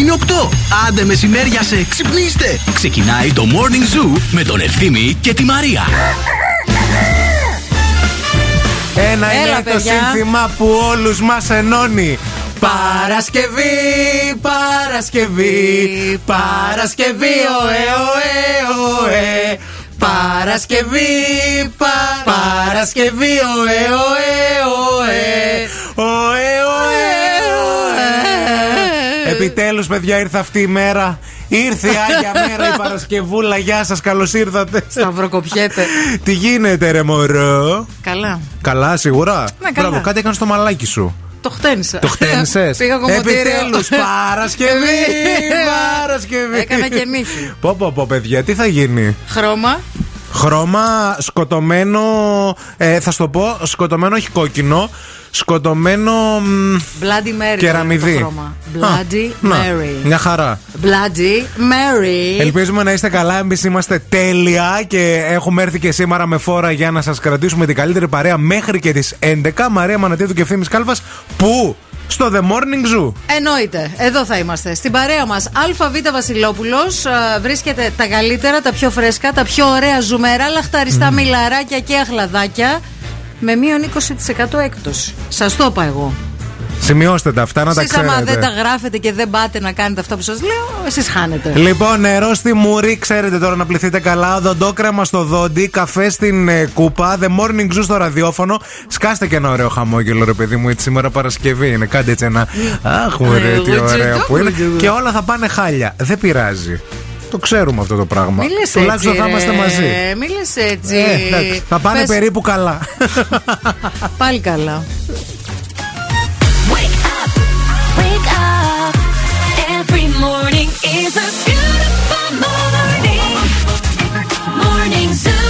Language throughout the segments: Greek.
Είναι 8. Άντε μεσημέρια σε ξυπνήστε. Ξεκινάει το Morning Zoo με τον Ευθύμη και τη Μαρία. Ένα Έλα, είναι το παιδιά. σύνθημα που όλους μας ενώνει. Παρασκευή, Παρασκευή, Παρασκευή, ωε, ωε, ωε. Παρασκευή, πα, Παρασκευή, ωε, ωε, ωε. Ωε, ωε, ωε. Επιτέλους, παιδιά, ήρθε αυτή η μέρα. Ήρθε η Άγια Μέρα, η Παρασκευούλα. Γεια σας, καλώς ήρθατε. Σταυροκοπιέται. Τι γίνεται, ρε μωρό; Καλά. Καλά, σίγουρα. Ναι, καλά. Μπράβο, κάτι έκανες στο μαλάκι σου. Το χτένισα. Το χτένισες; Πήγα κομμωτήριο. Επιτέλους, Παρασκευή! Παρασκευή! Έκανα και νύχη. Πω, πω, πω, παιδιά, τι θα γίνει; Χρώμα. Χρώμα σκοτωμένο. Ε, θα σου το πω, σκοτωμένο όχι κόκκινο. Σκοτωμένο. μ, Bloody Mary. Κεραμιδί. Το χρώμα. Bloody να, Mary. Μια χαρά. Bloody Mary. Ελπίζουμε να είστε καλά. Εμείς είμαστε τέλεια και έχουμε έρθει και σήμερα με φόρα για να σας κρατήσουμε την καλύτερη παρέα μέχρι και τις 11. Μαρία Μανατίδου και ευθύνη Κάλβας. Πού; Στο The Morning Zoo. Εννοείται. Εδώ θα είμαστε. Στην παρέα μας, ΑΒ Βασιλόπουλος. Βρίσκεται τα καλύτερα, τα πιο φρέσκα, τα πιο ωραία ζουμερά, λαχταριστά μιλαράκια και αχλαδάκια. Με μείον 20% έκπτωση. Σας το είπα εγώ. Σημειώστε τα αυτά να τα Εσείς άμα ξέρετε. δεν τα γράφετε και δεν πάτε να κάνετε αυτά που σας λέω, εσείς χάνετε. Λοιπόν, νερό στη μουρή, ξέρετε τώρα να πληθείτε καλά. Οδοντόκρεμα στο δόντι, καφέ στην ε, κούπα, The Morning Zoo στο ραδιόφωνο. Σκάστε και ένα ωραίο χαμόγελο, ρε παιδί μου, έτσι σήμερα Παρασκευή είναι. Κάντε έτσι ένα. Αχ, μωρέ, τι Εγώ ωραίο τσιτώ, που είναι. τσιτώ. Και όλα θα πάνε χάλια. Δεν πειράζει. Το ξέρουμε αυτό το πράγμα. Μη λες Τουλάχιστον έτσι, θα είμαστε ρε. μαζί. Μη λες έτσι. Ε, εντάξει, θα πάνε Πες, περίπου καλά. Πάλι καλά. Wake up, wake up. Every morning is a beautiful morning. Morning Zoo.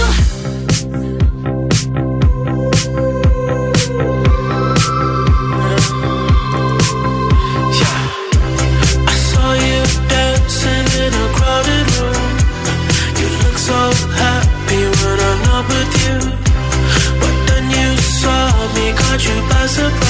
disappointed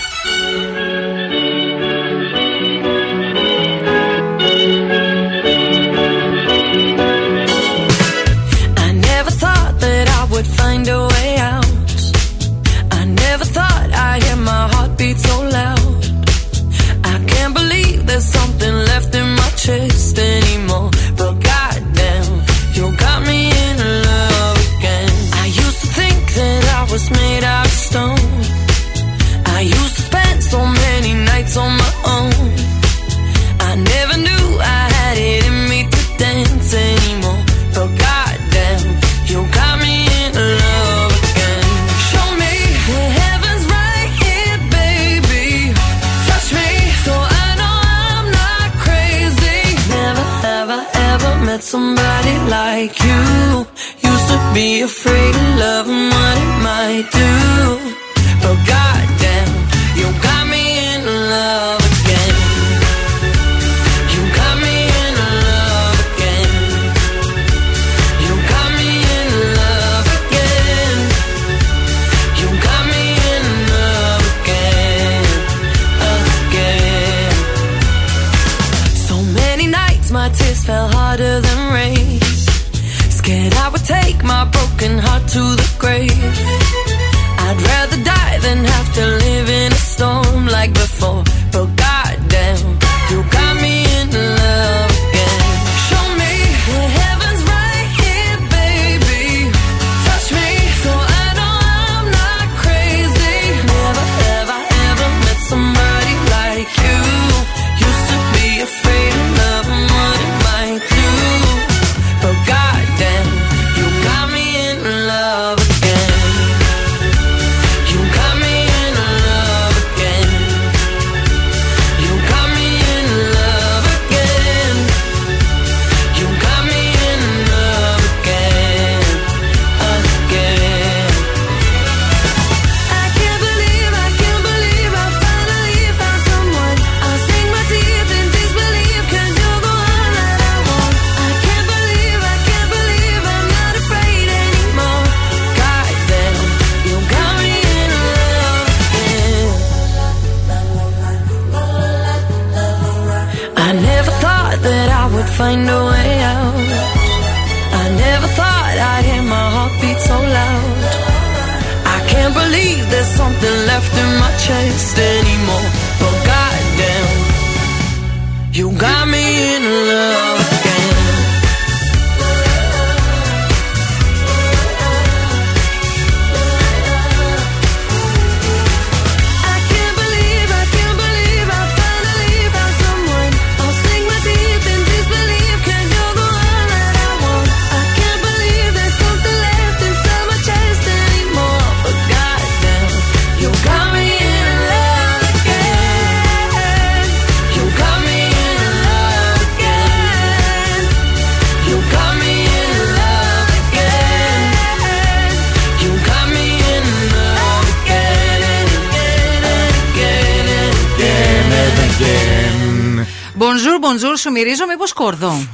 Μυρίζω μήπω κόρδο.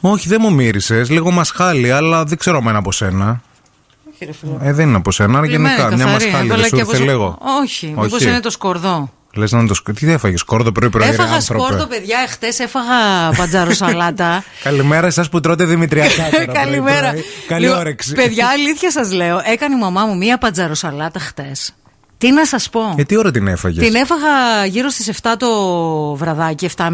Όχι, δεν μου μύρισες. Λίγο μασχάλι, αλλά δεν ξέρω αν είναι από σένα. Ε, δεν είναι από σένα, γενικά. Μια μασχάλι δεν σου ήρθε λίγο. Όχι, μήπω είναι το σκορδό. Λες να είναι το σκορδό. Τι δεν έφαγες, σκόρδο πρωί-πρωί. ρε Έφαγα άνθρωπε. σκόρδο, παιδιά. Εχθές έφαγα πατζάρο σαλάτα. Καλημέρα εσά που τρώτε δημητριακά. τώρα Καλημέρα. πρωί-πρωί. Καλή Λοιπόν, όρεξη. Παιδιά, αλήθεια σας λέω, έκανε η μαμά μου μία πατζάρο σαλάτα χτε. Τι να σας πω; Ε, τι ώρα την έφαγες; Την έφαγα γύρω στις 7 το βραδάκι, 7.30.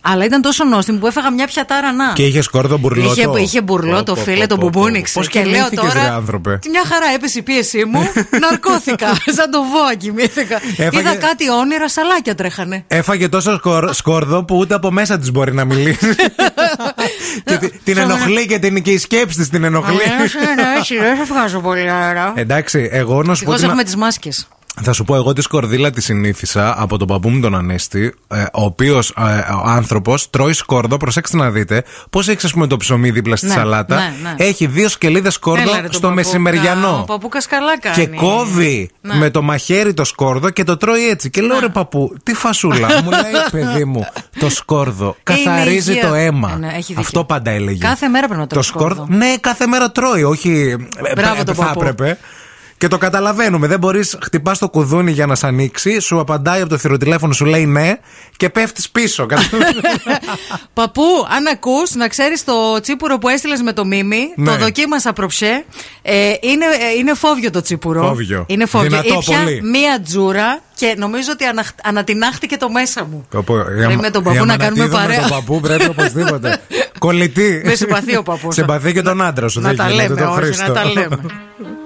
Αλλά ήταν τόσο νόστιμη που έφαγα μια πιατάρα να. Και είχες σκόρδο μπουρλότο; Είχε, είχε μπουρλό το φίλε, τον μπουμπούνιξε. Πώς Και λέω κοιμήθηκες, τώρα. ρε άνθρωπε; Τι μια χαρά έπεσε η πίεσή μου. ναρκώθηκα. σαν το βόα κοιμήθηκα. Έφαγε- Είδα κάτι όνειρα, σαλάκια τρέχανε. Έφαγε τόσο σκορ- σκόρδο που ούτε από μέσα της μπορεί να μιλήσει. και τη- την ενοχλεί και, την, και η σκέψη της την ενοχλεί. Ναι, έτσι, δεν σε βγάζω πολύ αέρα. Εντάξει, εγώ να σου πω. Ευτυχώ την- έχουμε τις μάσκες. Θα σου πω, εγώ τη σκορδίλα τη συνήθισα από τον παππού μου τον Ανέστη, ε, ο οποίος ο άνθρωπος τρώει σκόρδο. Προσέξτε να δείτε πώς έχεις, ας πούμε, το ψωμί δίπλα στη Ναι, σαλάτα. ναι, ναι. Έχει δύο σκελίδες σκόρδο Έλα, ρε, τον στο παππούκα. μεσημεριανό. Ο παππούκα καλά κάνει. Και κόβει Ναι. με το μαχαίρι το σκόρδο και το τρώει έτσι. Και λέω ρε παππού, τι φασούλα. μου λέει παιδί μου, το σκόρδο καθαρίζει υγεία. το αίμα. Ε, ναι, έχει δίκιο. Αυτό πάντα έλεγε. Κάθε μέρα πρέπει να τρώει το σκόρδο. σκόρδο. Ναι, κάθε μέρα τρώει, όχι. ε, Μπράβο ε, τον θα παππού. έπρεπε. Και το καταλαβαίνουμε. Δεν μπορείς, χτυπάς το κουδούνι για να σε ανοίξει, σου απαντάει από το θηροτηλέφωνο, σου λέει ναι και πέφτεις πίσω. Παππού, αν ακούς, να ξέρεις το τσίπουρο που έστειλες με το μίμη, Ναι. το δοκίμασα προψέ. Ε, είναι, ε, είναι φόβιο το τσίπουρο. Φόβιο. Είναι φόβιο. Δυνατό Ήπια πολύ. μία τζούρα και νομίζω ότι αναχ, ανατινάχτηκε το μέσα μου. Κόπο, Πρέπει με τον παππού να κάνουμε παρέα. Με τον παππού πρέπει οπωσδήποτε. Κολλητή. Με συμπαθεί ο παππούς. Συμπαθεί και τον άντρα σου. Να δεν τα γίνεται, λέμε, τον όχι, Χρήστο. να τα λέμε.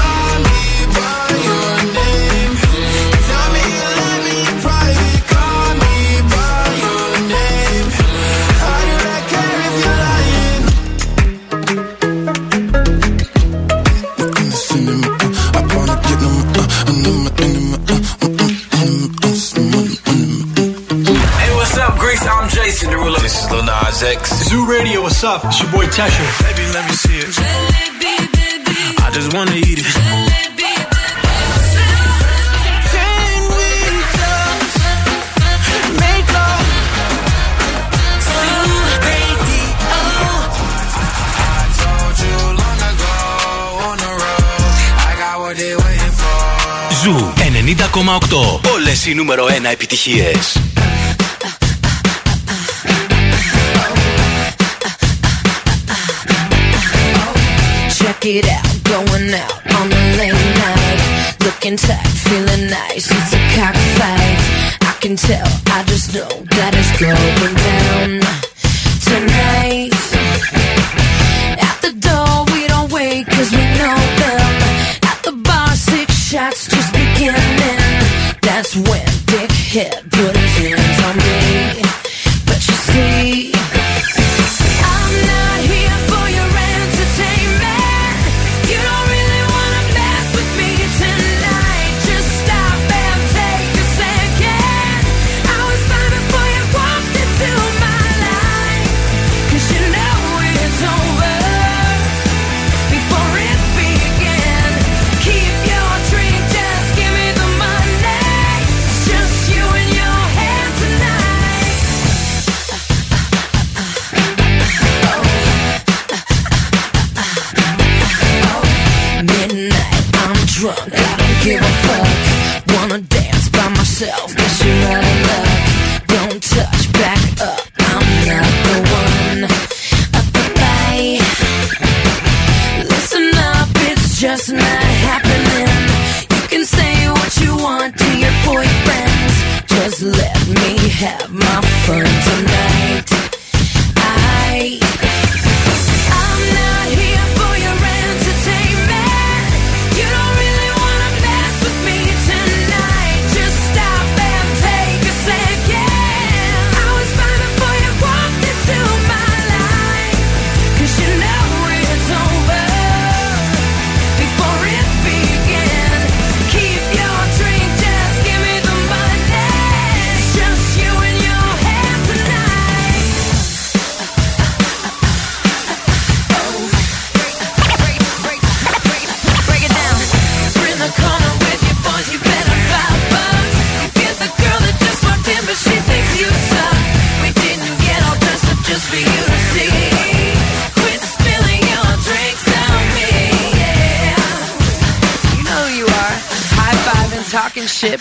Jason Derulo. This is Lil Nas X. Zoo Radio, what's up? It's your boy Tesha. Baby, let me see it. I just wanna eat it. Can we just make love? Zoo Radio. I told you long ago on the road. I got what they waiting for. Ζου 90,8. Όλες οι νούμερο 1 επιτυχίες. Check it out, going out on the late night. Looking tight, feeling nice. It's a cockfight. I can tell, I just know that it's going down tonight. At the door, we don't wait, cause we know them. At the bar, six shots just beginning. That's when Dickhead put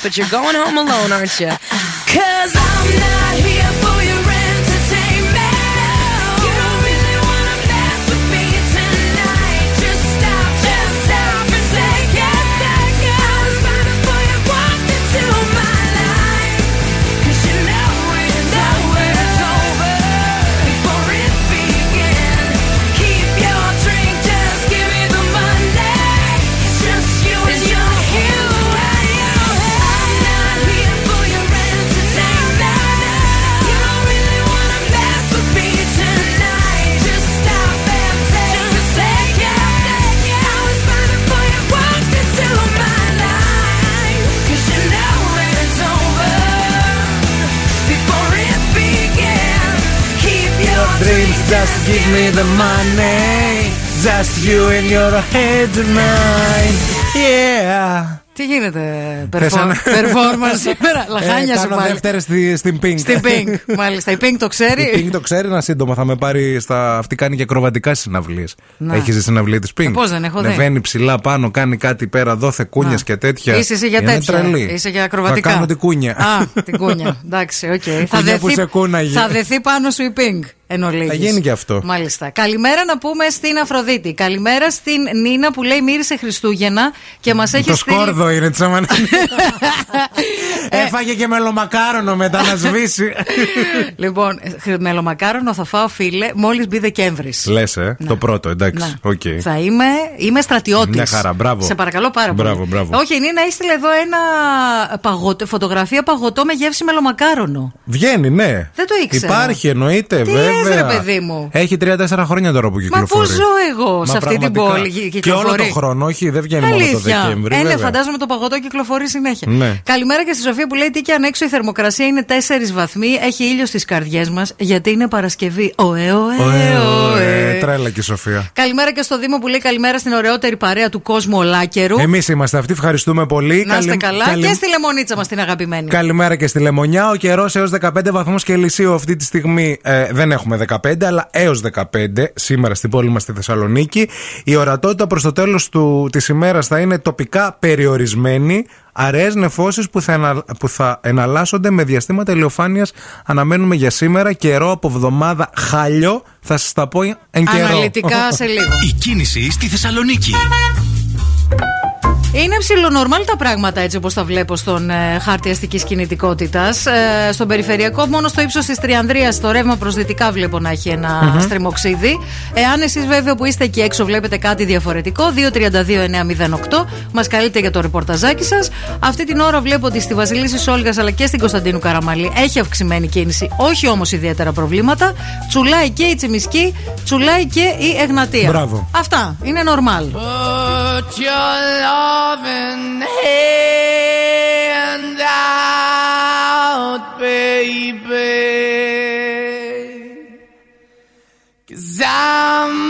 but you're going home alone, aren't you? Give me the money. Just you and your hand tonight. Yeah. Τι γίνεται, Θες perform- ένα- performance σήμερα; Λαχάνια Ε, σου κάνω πάλι. δεύτερη στη, στην Pink. Στην Pink, μάλιστα. Η Pink το Η ξέρει. Pink το ξέρει ένα σύντομα. Θα με πάρει στα. Αυτή κάνει και ακροβατικά συναυλίες. Να. Έχεις δει συναυλία της Pink; Ε, πώς δεν έχω δει; Ανεβαίνει ψηλά πάνω, κάνει κάτι πέρα δώθε κούνια Να. και τέτοια. Είσαι εσύ για Είναι τέτοια. τρελή. Είσαι για ακροβατικά. Θα κάνω την κούνια. Α, την κούνια. Εντάξει, οκ. θα, Κούνια που δεθεί, σε κούναγε. θα δεθεί πάνω σου η Pink. Εν ολίγοις. Θα γίνει και αυτό. Μάλιστα. Καλημέρα να πούμε στην Αφροδίτη. Καλημέρα στην Νίνα που λέει μύρισε Χριστούγεννα και μας έχει Το στείλει. σκόρδο είναι της Αμανίνη. Έφαγε και μελομακάρονο μετά να σβήσει. λοιπόν, ε, μελομακάρονο θα φάω φίλε μόλις μπει Δεκέμβρης. Λες, ε, το πρώτο, εντάξει. οκ. Θα είμαι, είμαι στρατιώτης. Μια χαρά, μπράβο. Σε παρακαλώ πάρα πολύ. Μπράβο, μπράβο. Όχι, η Νίνα έστειλε εδώ ένα παγωτό, φωτογραφία παγωτό με γεύση μελομακάρονο. Βγαίνει, ναι. Δεν το ήξερα. Υπάρχει, εννοείται, Τι βέβαια. Λες, ρε, παιδί μου; Έχει 3-4 χρόνια τώρα που Μα κυκλοφορεί. πού ζω εγώ σε Μα αυτή την πραγματικά. πόλη γυ- Και όλο κυκλοφορεί; το χρόνο, όχι, δεν βγαίνει μόνο το Αλήθεια. Δεκέμβρη. Ε, ναι, βέβαια. φαντάζομαι το παγωτό κυκλοφορεί συνέχεια. Ναι. Καλημέρα και στη Σοφία που λέει τι και αν έξω η θερμοκρασία είναι 4 βαθμοί. Έχει ήλιο στις καρδιές μας γιατί είναι Παρασκευή. Ωε, ωε, Ωε, ωε. ωε, Τρέλα και η Σοφία. Καλημέρα και στο Δήμο που λέει καλημέρα στην ωραιότερη παρέα του κόσμου Ολάκερου. Εμείς είμαστε αυτοί, ευχαριστούμε πολύ. Να είστε Καλη- καλά. καλη- Και στη λεμονίτσα μας την αγαπημένη. Καλημέρα και στη Λεμονιά. Ο καιρός έως 15 βαθμούς Κελσίου αυτή τη στιγμή ε, δεν έχουμε 15, αλλά έως 15 σήμερα στην πόλη μας στη Θεσσαλονίκη. Η ορατότητα προς το τέλος της ημέρας θα είναι τοπικά περιορισμένη. Αραιές νεφώσεις που, θα ενα- που θα εναλλάσσονται με διαστήματα ηλιοφάνειας αναμένουμε για σήμερα. Καιρό από εβδομάδα χάλιο. Θα σας τα πω εν καιρό. Αναλυτικά σε λίγο. Η κίνηση στη Θεσσαλονίκη. Είναι ψηλονορμάλ τα πράγματα έτσι όπως τα βλέπω στον ε, χάρτη αστικής κινητικότητας. Ε, στον περιφερειακό, μόνο στο ύψος της Τριανδρίας, το ρεύμα προς δυτικά βλέπω να έχει ένα στριμοξίδι. Εάν εσείς βέβαια που είστε εκεί έξω βλέπετε κάτι διαφορετικό, 232-908, μας καλείτε για το ρεπορταζάκι σας. Αυτή την ώρα βλέπω ότι στη Βασιλίση Όλγα αλλά και στην Κωνσταντίνου Καραμαλή έχει αυξημένη κίνηση, όχι όμως ιδιαίτερα προβλήματα. Τσουλάει και η Τσιμισκή, τσουλάει και η Εγνατία. Μπράβο. Αυτά είναι normal. Loving hand out, baby. Cause I'm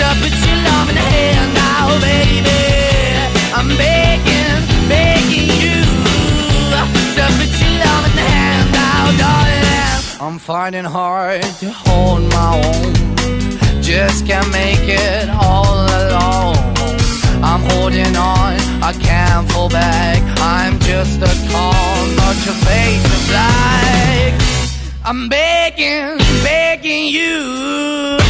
love in the now, baby. I'm begging, begging you love in the now, darling. I'm finding hard to hold my own. Just can't make it all alone. I'm holding on, I can't fall back. I'm just a call, not your face black. I'm begging, begging you.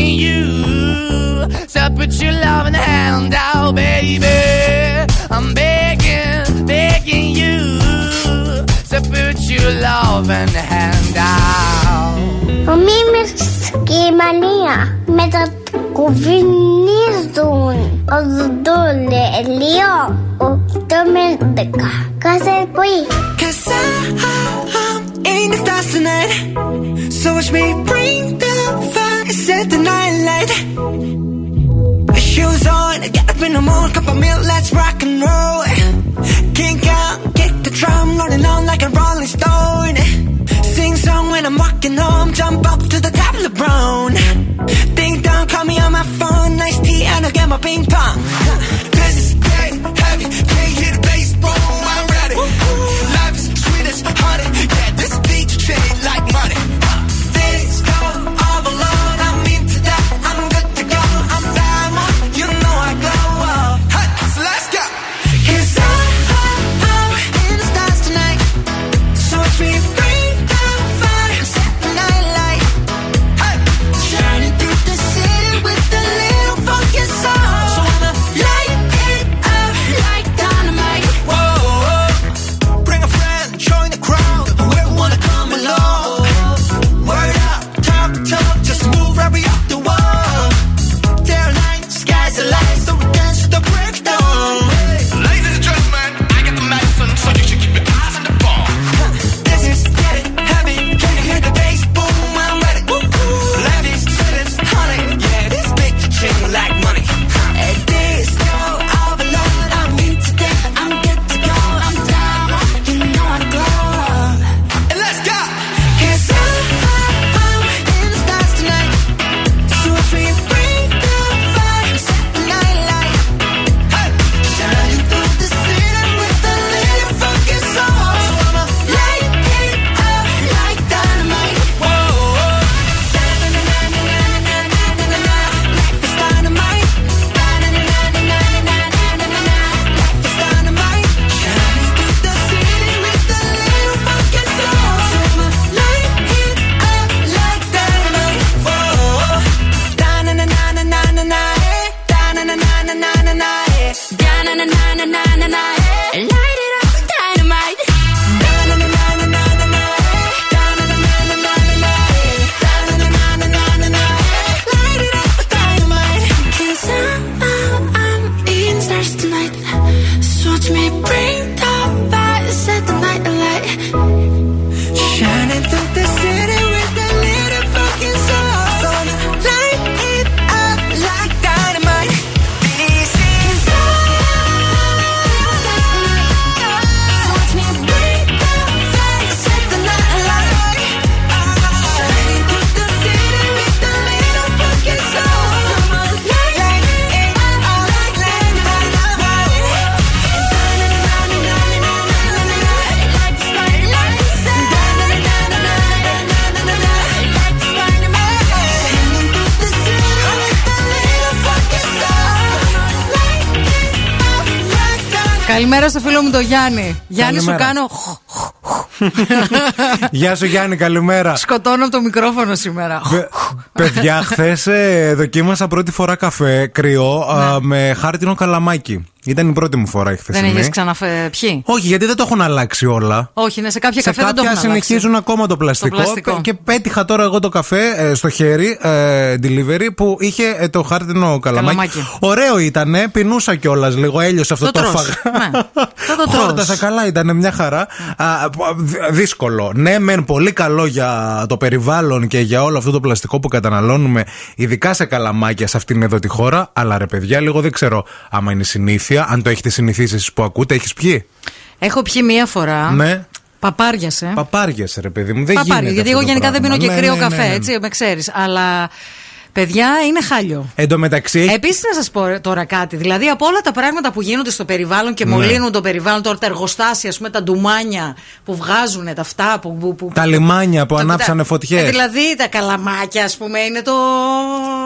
you. To put your loving hand out, baby. I'm begging, begging you. To put your loving hand out. Ο Μίμης και η Μανία μετακουβινίζουν ο Δουντούλε Ελίο ο in the stars tonight. So watch me bring the fire, set the night light. Shoes on, get up in the morning, cup of milk, let's rock and roll. Kick out, kick the drum, rolling on like a rolling stone. Sing song when I'm walking home, jump up to the top of LeBron. Ding dong, call me on my phone, nice tea, and I'll get my ping pong. This is dead heavy, το Γιάννη. Γιάννη, σου Καλημέρα. κάνω. Γεια σου Γιάννη, καλημέρα. Σκοτώνω από το μικρόφωνο σήμερα. Παι- Παιδιά, χθες δοκίμασα πρώτη φορά καφέ κρυό α, με χάρτινο καλαμάκι. Ήταν η πρώτη μου φορά η Ναι. Δεν χθεσινή. έχει ξαναφε. Όχι, γιατί δεν το έχουν αλλάξει όλα. Όχι, ναι, σε κάποια σε καφέ δεν το κάποια έχουν αλλάξει. συνεχίζουν ακόμα το πλαστικό. πλαστικό. Και πέτυχα τώρα εγώ το καφέ ε, στο χέρι, ε, delivery, που είχε ε, το χάρτινο καλαμάκι. Καλαμάκι. Ωραίο ήταν, πεινούσα κιόλας λίγο, έλειωσε αυτό Το το, τρως. φαγά. Ναι. Θα το τρως. Χόρτασα καλά, ήταν μια χαρά. Α, π- δυ- δύσκολο. Ναι, μεν πολύ καλό για το περιβάλλον και για όλο αυτό το πλαστικό που καταναλώνουμε, ειδικά σε καλαμάκια σε αυτήν εδώ τη χώρα. Αλλά ρε παιδιά, λίγο δεν ξέρω άμα είναι συνήθεια. Αν το έχετε συνηθίσει εσείς που ακούτε, έχεις πιει; Έχω πιει μία φορά. Ναι. Παπάριασε. Παπάριε, ρε παιδί μου. Δεν Παπάρι, γίνεται γιατί αυτό εγώ το γενικά δεν πράγμα. πίνω και Ναι, κρύο ναι, ναι, καφέ, ναι. έτσι, με ξέρεις. Αλλά παιδιά είναι χάλιο. Εν τω μεταξύ. έχει- Επίσης, να σας πω τώρα κάτι. Δηλαδή, από όλα τα πράγματα που γίνονται στο περιβάλλον και Ναι. μολύνουν το περιβάλλον, τώρα τα εργοστάσια, ας πούμε, τα ντουμάνια που βγάζουν τα αυτά. Που, που, που- Τα λιμάνια που τα- ανάψανε τα- φωτιές. Ε, Δηλαδή, τα καλαμάκια, ας πούμε, είναι το.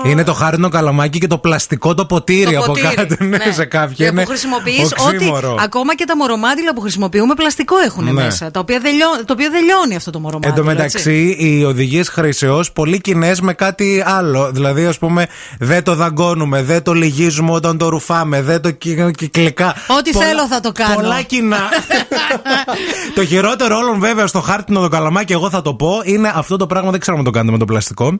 Είναι το χάρινο καλαμάκι και το πλαστικό το ποτήρι, το από ποτήρι. κάτω. Ναι, σε κάποια. Και είναι που χρησιμοποιείς ότι οξύμορο. ακόμα και τα μορομάντιλα που χρησιμοποιούμε πλαστικό έχουν Ναι. μέσα. Τα οποία δεν λιώ- το οποίο δεν λιώνει αυτό το μορομάντιλο. Εν τω έτσι. μεταξύ, οι οδηγίες χρήσεω πολύ κοινές με κάτι άλλο. Δηλαδή, ας πούμε, δεν το δαγκώνουμε, δεν το λυγίζουμε όταν το ρουφάμε, δεν το κυ- κυκλικά. Ό,τι θέλω θα το κάνω. Πολλά κοινά. το χειρότερο όλων, βέβαια, στο χάρτινο το καλαμάκι, εγώ θα το πω, είναι αυτό το πράγμα, δεν ξέρω αν το κάνετε με το πλαστικό,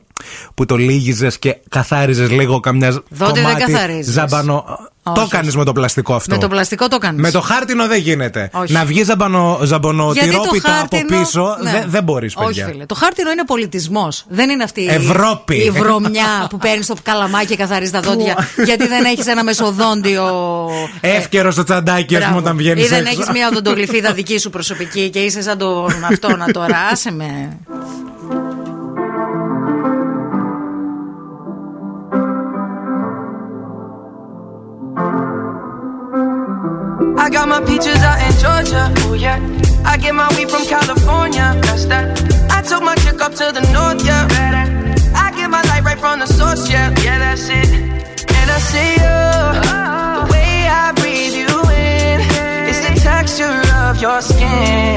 που το λύγιζες και καθάριζες λίγο καμιά Δόντε δεν κομμάτι καθαρίζεις. ζαμπανό. Όχι, το όχι. κάνεις με το πλαστικό αυτό. Με το πλαστικό το κάνεις. Με το χάρτινο δεν γίνεται. Όχι. Να βγει ζαμπανο, Γιατί το ζαμπονοτυρόπιτα από χάρτινο- πίσω ναι. δεν, δεν μπορείς, παιδιά. Όχι, φίλε. Το χάρτινο είναι πολιτισμός. Δεν είναι αυτή η- Ευρώπη. η βρωμιά που παίρνεις στο καλαμάκι και καθαρίζεις τα δόντια. γιατί δεν έχεις ένα μεσοδόντιο. Εύκαιρο στο τσαντάκι, ας πούμε, Μπράβο. όταν βγαίνεις Ή δεν έξω. έχεις μια οδοντογλυφίδα δική σου προσωπική και είσαι σαν τον αυτόν να τώρα. Άσε με. I got my peaches out in Georgia. Oh yeah. I get my weed from California. That's that. I took my chick up to the north, yeah. I get my light right from the source, yeah. Yeah, that's it. And I see you. Uh-huh. The way I breathe you in. It's the texture of your skin.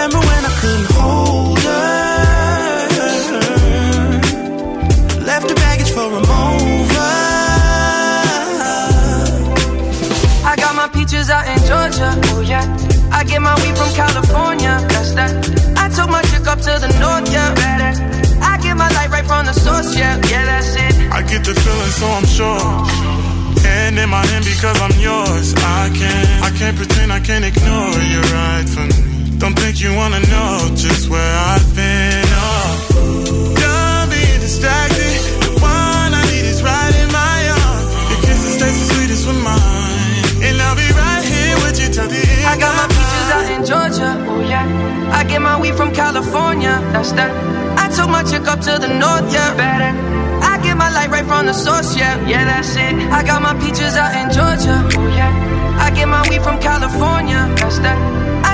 Remember when I couldn't hold her? Left the baggage for a mover. I got my peaches out in Georgia. Oh yeah. I get my weed from California. That's that. I took my chick up to the north. Yeah. I get my light right from the source. Yeah. Yeah, that's it. I get the feeling, so I'm sure. Hand in my hand because I'm yours. I can't, I can't pretend, I can't ignore you right from me. Don't think you wanna know just where I've been. Oh, don't be distracted. The one I need is right in my arms. Your kisses taste the sweetest with mine, and I'll be right here with you till the end. I got my peaches out in Georgia. Oh yeah. I get my weed from California. That's that. I took my chick up to the north. Yeah. I get my light right from the source. Yeah. Yeah, that's it. I got my peaches out in Georgia. Oh yeah. I get my weed from California. That's that.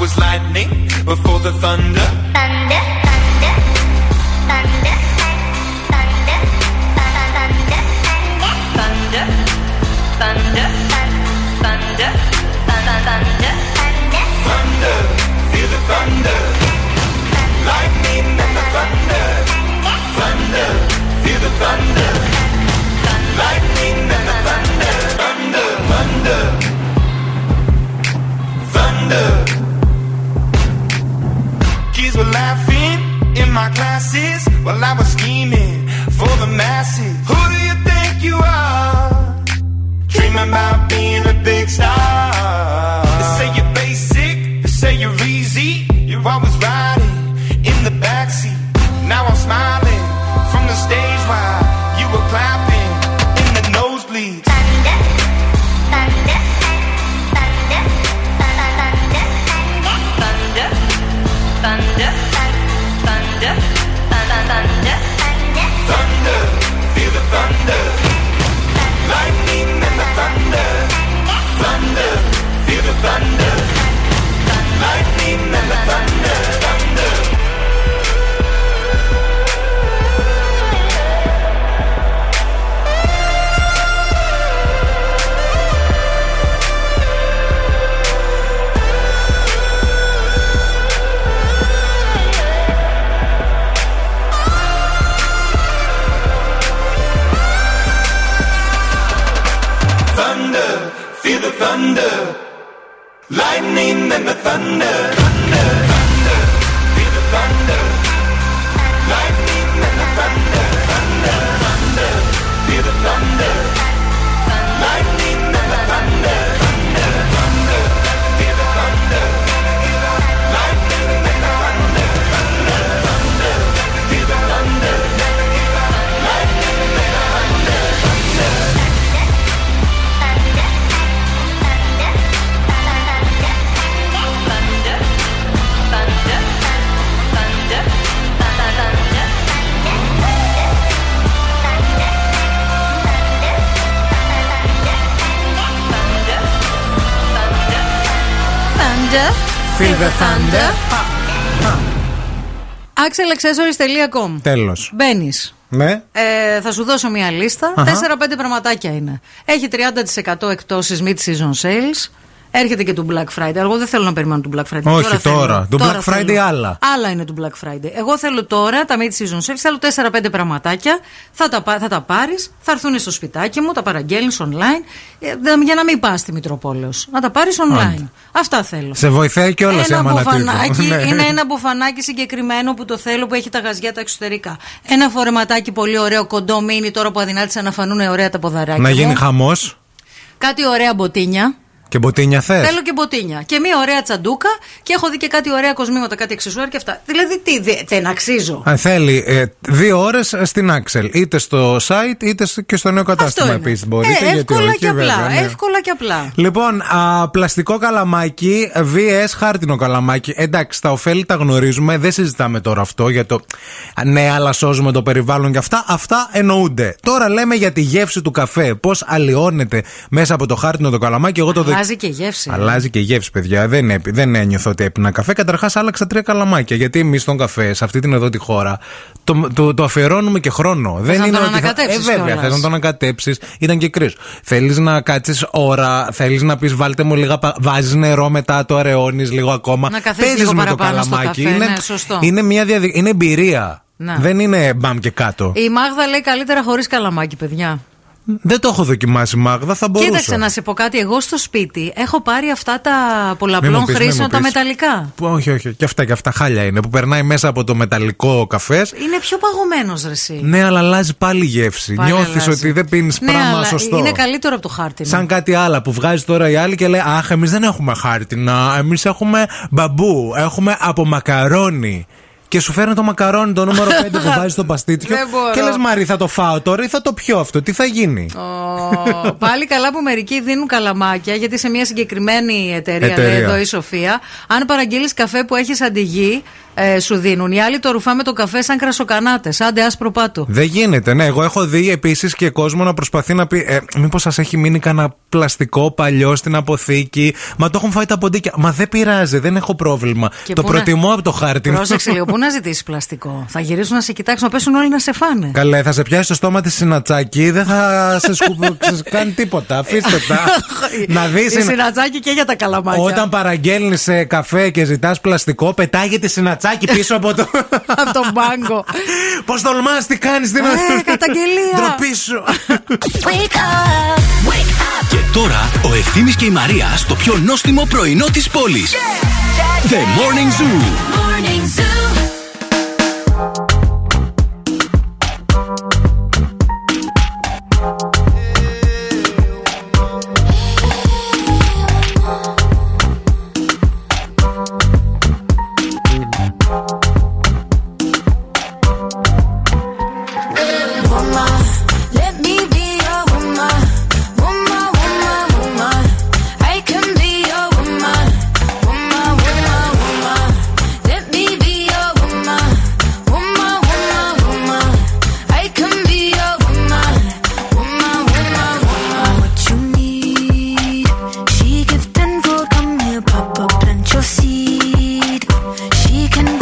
Was lightning before the. Thunder, Well, I was skiing. Lightning and the thunder. Thunder. Feel the thunder. Axelaccessories.com Τέλος. Μπαίνεις. Ναι. Ε, θα σου δώσω μια λίστα. Αχα. 4-5 πραγματάκια είναι. Έχει 30% εκτόσει mid-season sales. Έρχεται και του Black Friday. Εγώ δεν θέλω να περιμένω του Black Friday. Όχι, τώρα. θέλω. Του Black Friday θέλω. άλλα. Άλλα είναι του Black Friday. Εγώ θέλω τώρα τα mid-season sales. Θέλω 4-5 πραγματάκια. Θα τα, πα- θα τα πάρεις. Θα έρθουν στο σπιτάκι μου. Τα παραγγέλνεις online. ε, δε- για να μην πας στη Μητροπόλεως. Να τα πάρεις online. Άντε. Αυτά θέλω. Σε βοηθάει και όλα σε Ένα αμανατίδο. μπουφανάκι, Ναι. είναι ένα μπουφανάκι συγκεκριμένο που το θέλω που έχει τα γαζιά τα εξωτερικά. Ένα φορεματάκι πολύ ωραίο, κοντό μίνι τώρα που αδυνάτησαν να φανούν ωραία τα ποδαράκια. Να μου. γίνει χαμός. Κάτι ωραία μποτίνια. Και μποτίνια θες; Θέλω και μποτίνια. Και μία ωραία τσαντούκα και έχω δει και κάτι ωραία κοσμήματα, κάτι αξεσουάρ και αυτά. Δηλαδή τι, δε- δεν αξίζω. Αν θέλει ε, δύο ώρες στην Axel. Είτε στο site είτε στο- και στο νέο κατάστημα Αυτό είναι. επίσης μπορείτε. Ε, γιατί εύκολα όχι, και απλά. βέβαια, ναι. Εύκολα και απλά. Λοιπόν, α, πλαστικό καλαμάκι, VS χάρτινο καλαμάκι. Εντάξει, τα ωφέλη τα γνωρίζουμε, δεν συζητάμε τώρα αυτό για το ναι, αλλά σώζουμε το περιβάλλον και αυτά. Αυτά εννοούνται. Τώρα λέμε για τη γεύση του καφέ. Πώς αλλοιώνεται μέσα από το χάρτινο το καλαμάκι. Εγώ το δε- Αλλάζει και γεύση. Αλλάζει και γεύση, παιδιά. Δεν, έπι- δεν ένιωθω ότι έπινα καφέ. Καταρχάς, άλλαξα τρία καλαμάκια. Γιατί εμείς τον καφέ, σε αυτή την εδώ τη χώρα, το, το, το αφιερώνουμε και χρόνο. δεν να είναι τον ότι θα- ανακατέψεις Ε, βέβαια, κιόλας. θες να τον ανακατέψεις. Ήταν και κρύο. Θέλεις να κάτσεις ώρα, θέλεις να πεις βάλτε μου λίγα. Βάζεις νερό μετά, το αραιώνεις λίγο ακόμα. Να καθίσεις Παίζεις λίγο με το παραπάνω στο καλαμάκι. καφέ, είναι, ναι, σωστό. είναι μια διαδικασία. Είναι εμπειρία. Να. Δεν είναι μπαμ και κάτω. Η Μάγδα λέει καλύτερα χωρίς καλαμάκι, παιδιά. Δεν το έχω δοκιμάσει, Μάγδα, θα μπορούσα. Κοίταξε να σε πω κάτι. Εγώ στο σπίτι έχω πάρει αυτά τα Μη μου πολλαπλών πεις, μη χρήσεων, μου τα πεις. μεταλλικά. Που- Όχι, όχι. Και αυτά και αυτά χάλια είναι. Που περνάει μέσα από το μεταλλικό καφές. Είναι πιο παγωμένος ρε εσύ. Ναι, αλλά αλλάζει πάλι η γεύση. Πάλι Νιώθεις αλλάζει. ότι δεν πίνεις Ναι, πράγμα αλλά σωστό. Είναι καλύτερο από το χάρτινο. Σαν κάτι άλλο που βγάζει τώρα η άλλη και λέει Αχ, εμείς δεν έχουμε χάρτινα. Εμείς έχουμε μπαμπού. Έχουμε από μακαρόνι. Και σου φέρνει το μακαρόνι το νούμερο 5 που βάζει στο παστίτσιο. Δεν μπορώ. και λες Μαρή, θα το φάω τώρα ή θα το πιω αυτό. Τι θα γίνει; Ω, Πάλι καλά που μερικοί δίνουν καλαμάκια, γιατί σε μια συγκεκριμένη εταιρεία, Εταιρεία. λέει εδώ η Σοφία, αν παραγγείλεις καφέ που έχεις αντιγεί, ε, σου δίνουν. Οι άλλοι το ρουφάμε το καφέ σαν κρασοκανάτες. Άντε, άσπρο πάτο. Δεν γίνεται, ναι. Εγώ έχω δει επίσης και κόσμο να προσπαθεί να πει ε, Μήπως σας έχει μείνει κανένα πλαστικό παλιό στην αποθήκη; Μα το έχουν φάει τα ποντίκια. Μα δεν πειράζει, δεν έχω πρόβλημα. Και το πού να- προτιμώ από το χάρτινο. Πρόσεξε λίγο, πού να ζητήσεις πλαστικό; Θα γυρίσουν να σε κοιτάξουν, να πέσουν όλοι να σε φάνε. Καλέ, θα σε πιάσει το στόμα της συνατσάκι, δεν θα σε σκου... σε κάνει τίποτα. Αφήστε τα. να δεις. Η συνατζάκι και για τα καλαμάκια. Όταν παραγγέλνεις καφέ και ζητάς πλαστικό, πετάγεται συνατσάκι πίσω από το. από τον μπάγκο. Πώς τολμάς, τι κάνεις, τι Ε, καταγγελία. Ντροπή σου. Και τώρα ο Ευθύμης και η Μαρία στο πιο νόστιμο πρωινό της πόλης. The Morning Zoo. Woman,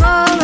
All.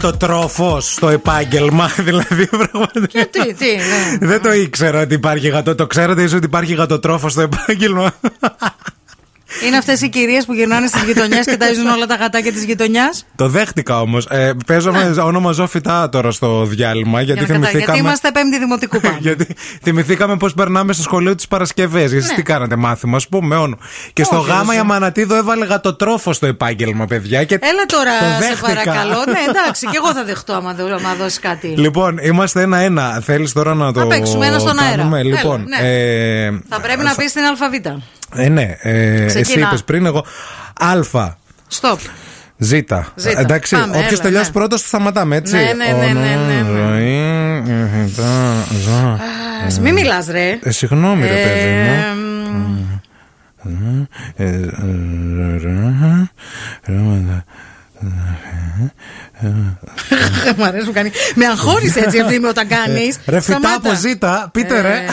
Ένα-ένα. Μαγατοτρόφο στο επάγγελμα, δηλαδή πραγματικά. Γιατί, τι, ναι. Δεν το ήξερα ότι υπάρχει γατό. Το ξέρατε ίσω ότι υπάρχει γατοτρόφος στο επάγγελμα. Είναι αυτές οι κυρίες που γυρνάνε στις γειτονιές και ταΐζουν όλα τα γατάκια της γειτονιάς. το δέχτηκα όμως. Ε, παίζαμε όνομα ζώφιτά τώρα στο διάλειμμα γιατί Γιατί θυμηθήκαμε. είμαστε πέμπτη δημοτικού πάνω. γιατί θυμηθήκαμε πώς περνάμε στο σχολείο τι Παρασκευέ. Γιατί Ναι. τι κάνατε μάθημα, ας πούμε, όνο. Και στο Όχι, γάμα όχι. η Αμανατίδο έβαλε γατοτρόφο στο επάγγελμα, παιδιά. Και Έλα τώρα, το σε δέχτηκα. παρακαλώ. Ναι, εντάξει, και εγώ θα δεχτώ άμα, δω- άμα δώσεις κάτι. Λοιπόν, είμαστε ένα-ένα. Θέλεις τώρα να το. Να παίξουμε ένα στον αέρα. κάνουμε; Έλα, Λοιπόν, ναι. ε, Θα πρέπει να πεις την αλφαβήτα. Ε, ναι, ε, εσύ Ξεκινά. είπε πριν, εγώ. Α. Στοπ. Ζ. Ζήτα. Εντάξει, Πάμε, όποιο έλα, τελειώσει ναι. πρώτο, το σταματάμε, έτσι. Ναι, ναι, ναι, ναι, ναι, ναι. Ζωή, Ας μην μιλά, ρε. Ε, Συγγνώμη, ρε παιδί μου. Ε, μ, Ε, ε, Μ' αρέσει που κάνει. Με αγχώνει έτσι ευθύνη όταν κάνει. Ρε φυτά από ζήτα, πείτε ρε.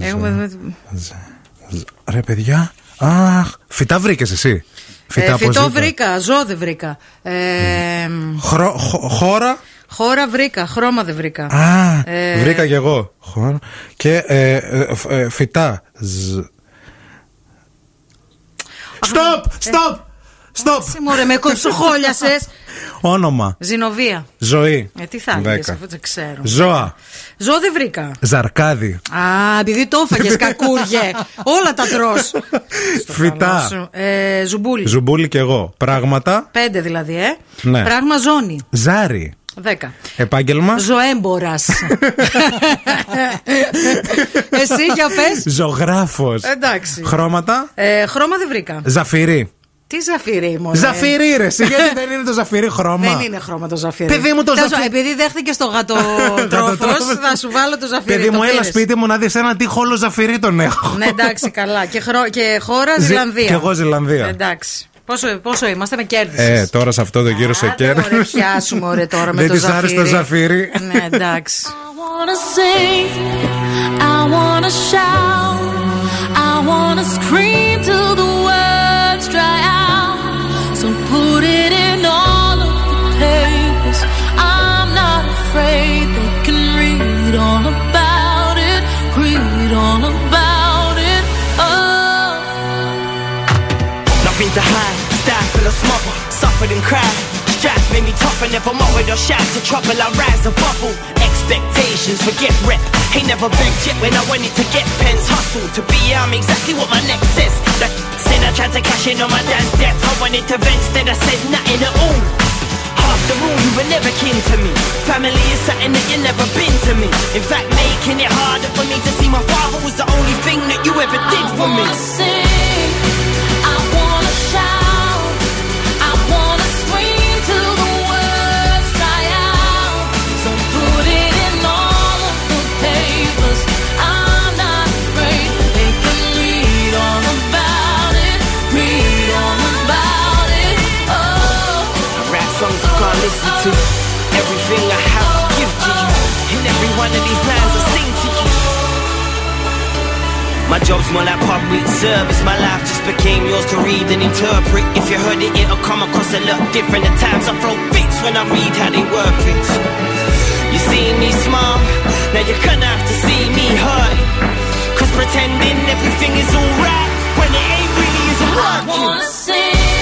Έχουμε. Ρε παιδιά. Αχ, φυτά βρήκες εσύ. Φυτά Ε, από Φυτό ζήτα. βρήκα, ζώο δεν βρήκα. Ε, Χρο- χω- Χώρα; Χώρα βρήκα, χρώμα δεν βρήκα. Α, Ε, βρήκα κι εγώ. Χώρα. Και ε, ε, φ- ε, φυτά. Ζ- Stop! Stop! Stop! Συ μωρέ, με κοψοχόλιασε. Όνομα. Ζηνοβία. Ζωή. Ε, τι θα έλεγε Δέκα. αφού δεν ξέρω. Ζώα. Ζώο δεν βρήκα. Ζαρκάδι. Α, επειδή το έφαγες, κακούργε. Όλα τα τρώ. Φυτά. Ε, ζουμπούλι. Ζουμπούλι κι εγώ. Πράγματα. Πέντε δηλαδή, ε. Ναι. Πράγμα ζώνη. Ζάρι. Δέκα. Επάγγελμα. Ζωέμπορας. Εσύ για πες. Ζωγράφος. Εντάξει. Χρώματα. Ε, χρώμα δεν βρήκα. Ζαφυρί. Τι ζαφυρί μου. Ζαφυρί, ρε. εσύ, γιατί δεν είναι το ζαφυρί χρώμα; Δεν είναι χρώμα το ζαφυρί. Παιδί μου, το Θα σου- ζαφυρί- Επειδή δέχτηκε το γατοτρόφο, Γατοτρόφος. θα σου βάλω το ζαφυρί. Παιδί Το μου, έλα πήρες. σπίτι μου να δεις ένα τι χόλο ζαφυρί τον έχω. Ναι, εντάξει, καλά. Και, χρο... και χώρα Ζη- Ζηλανδία. κι εγώ Ζηλανδία. Εντάξει. Πόσο, πόσο είμαστε, με κέρδισες. Ε, τώρα σε αυτό το γύρο σε κέρδη. Ωραία, πιάσουμε ωραία τώρα με Δεν το της άρεσε το ζαφύρι. Ναι, εντάξει. wanna sing, I wanna shout, I wanna scream till the to hide, stifle or smother, suffered and cried. Strife made me tougher, never mocked or shout to trouble. I rise a bubble. Expectations, forget rep. Ain't never begged yet when I wanted to get pens. Hustle to be, I'm exactly what my neck says. That sin I tried to cash in on my dad's death. I wanted to vent, instead I said nothing at all. After all, you were never kin to me. Family is something that you never been to me. In fact, making it harder for me to see my father was the only thing that you ever did for me. I wanna sing, Everything I have I give to you. And every one of these lines I sing to you. My job's more like public service. My life just became yours to read and interpret. If you heard it, it'll come across a lot different. At times I throw fits when I read how they word. You see me smile, now you're gonna have to see me hurt. Cause pretending everything is alright when it ain't really isn't I wanna sing,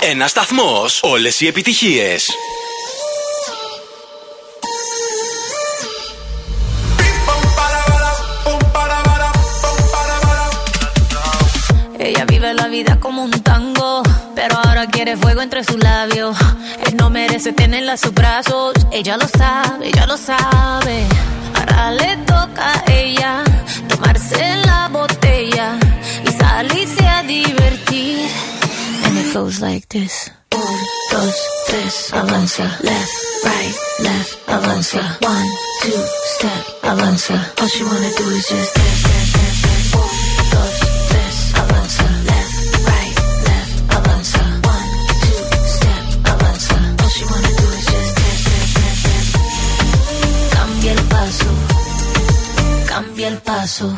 Ένα σταθμό. Όλε οι επιτυχίε. Ella vive la vida como como un tango, pero ahora quiere fuego entre sus labios. Él no merece tenerla en sus brazos, ella lo sabe, ella lo sabe. Ahora le goes like this. Un, dos, tres, avanza. Left, right, left, avanza. One, two, step, avanza. All she wanna do is just dance, dance, dance, dance. Un, dos, tres, avanza. Left, right, left, avanza. One, two, step, avanza. All she wanna do is just dance, dance, dance, dance. Cambia el paso, cambia el paso,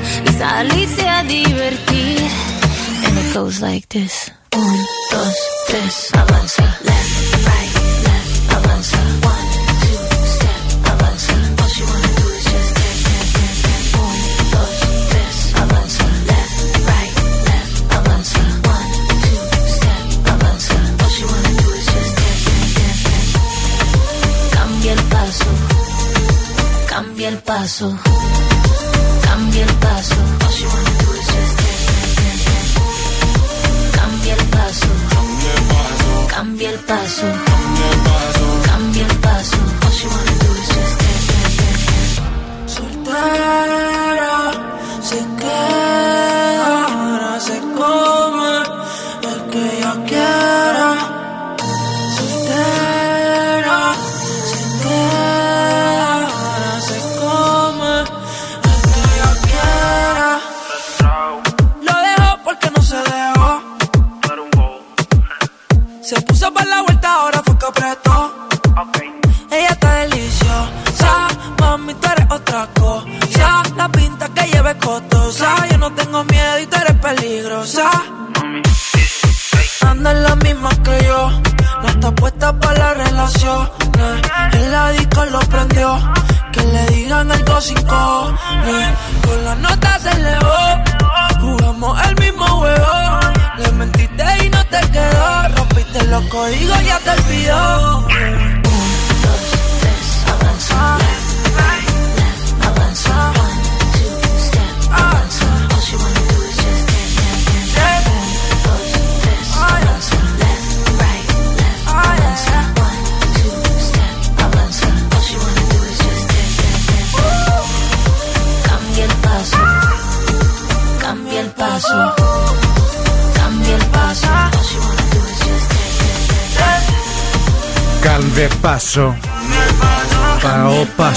salirse a divertir. And it goes like this. Un, dos, tres, avanza. Left, right, left, avanza. One, two, step, avanza. All she wanna do is just dance, dance, dance, dance. Un, dos, tres, avanza. Left, right, left, avanza. One, two, step, avanza. All she wanna do is just dance, dance, dance, dance. El paso, cambia el paso, cambia el paso. 大声。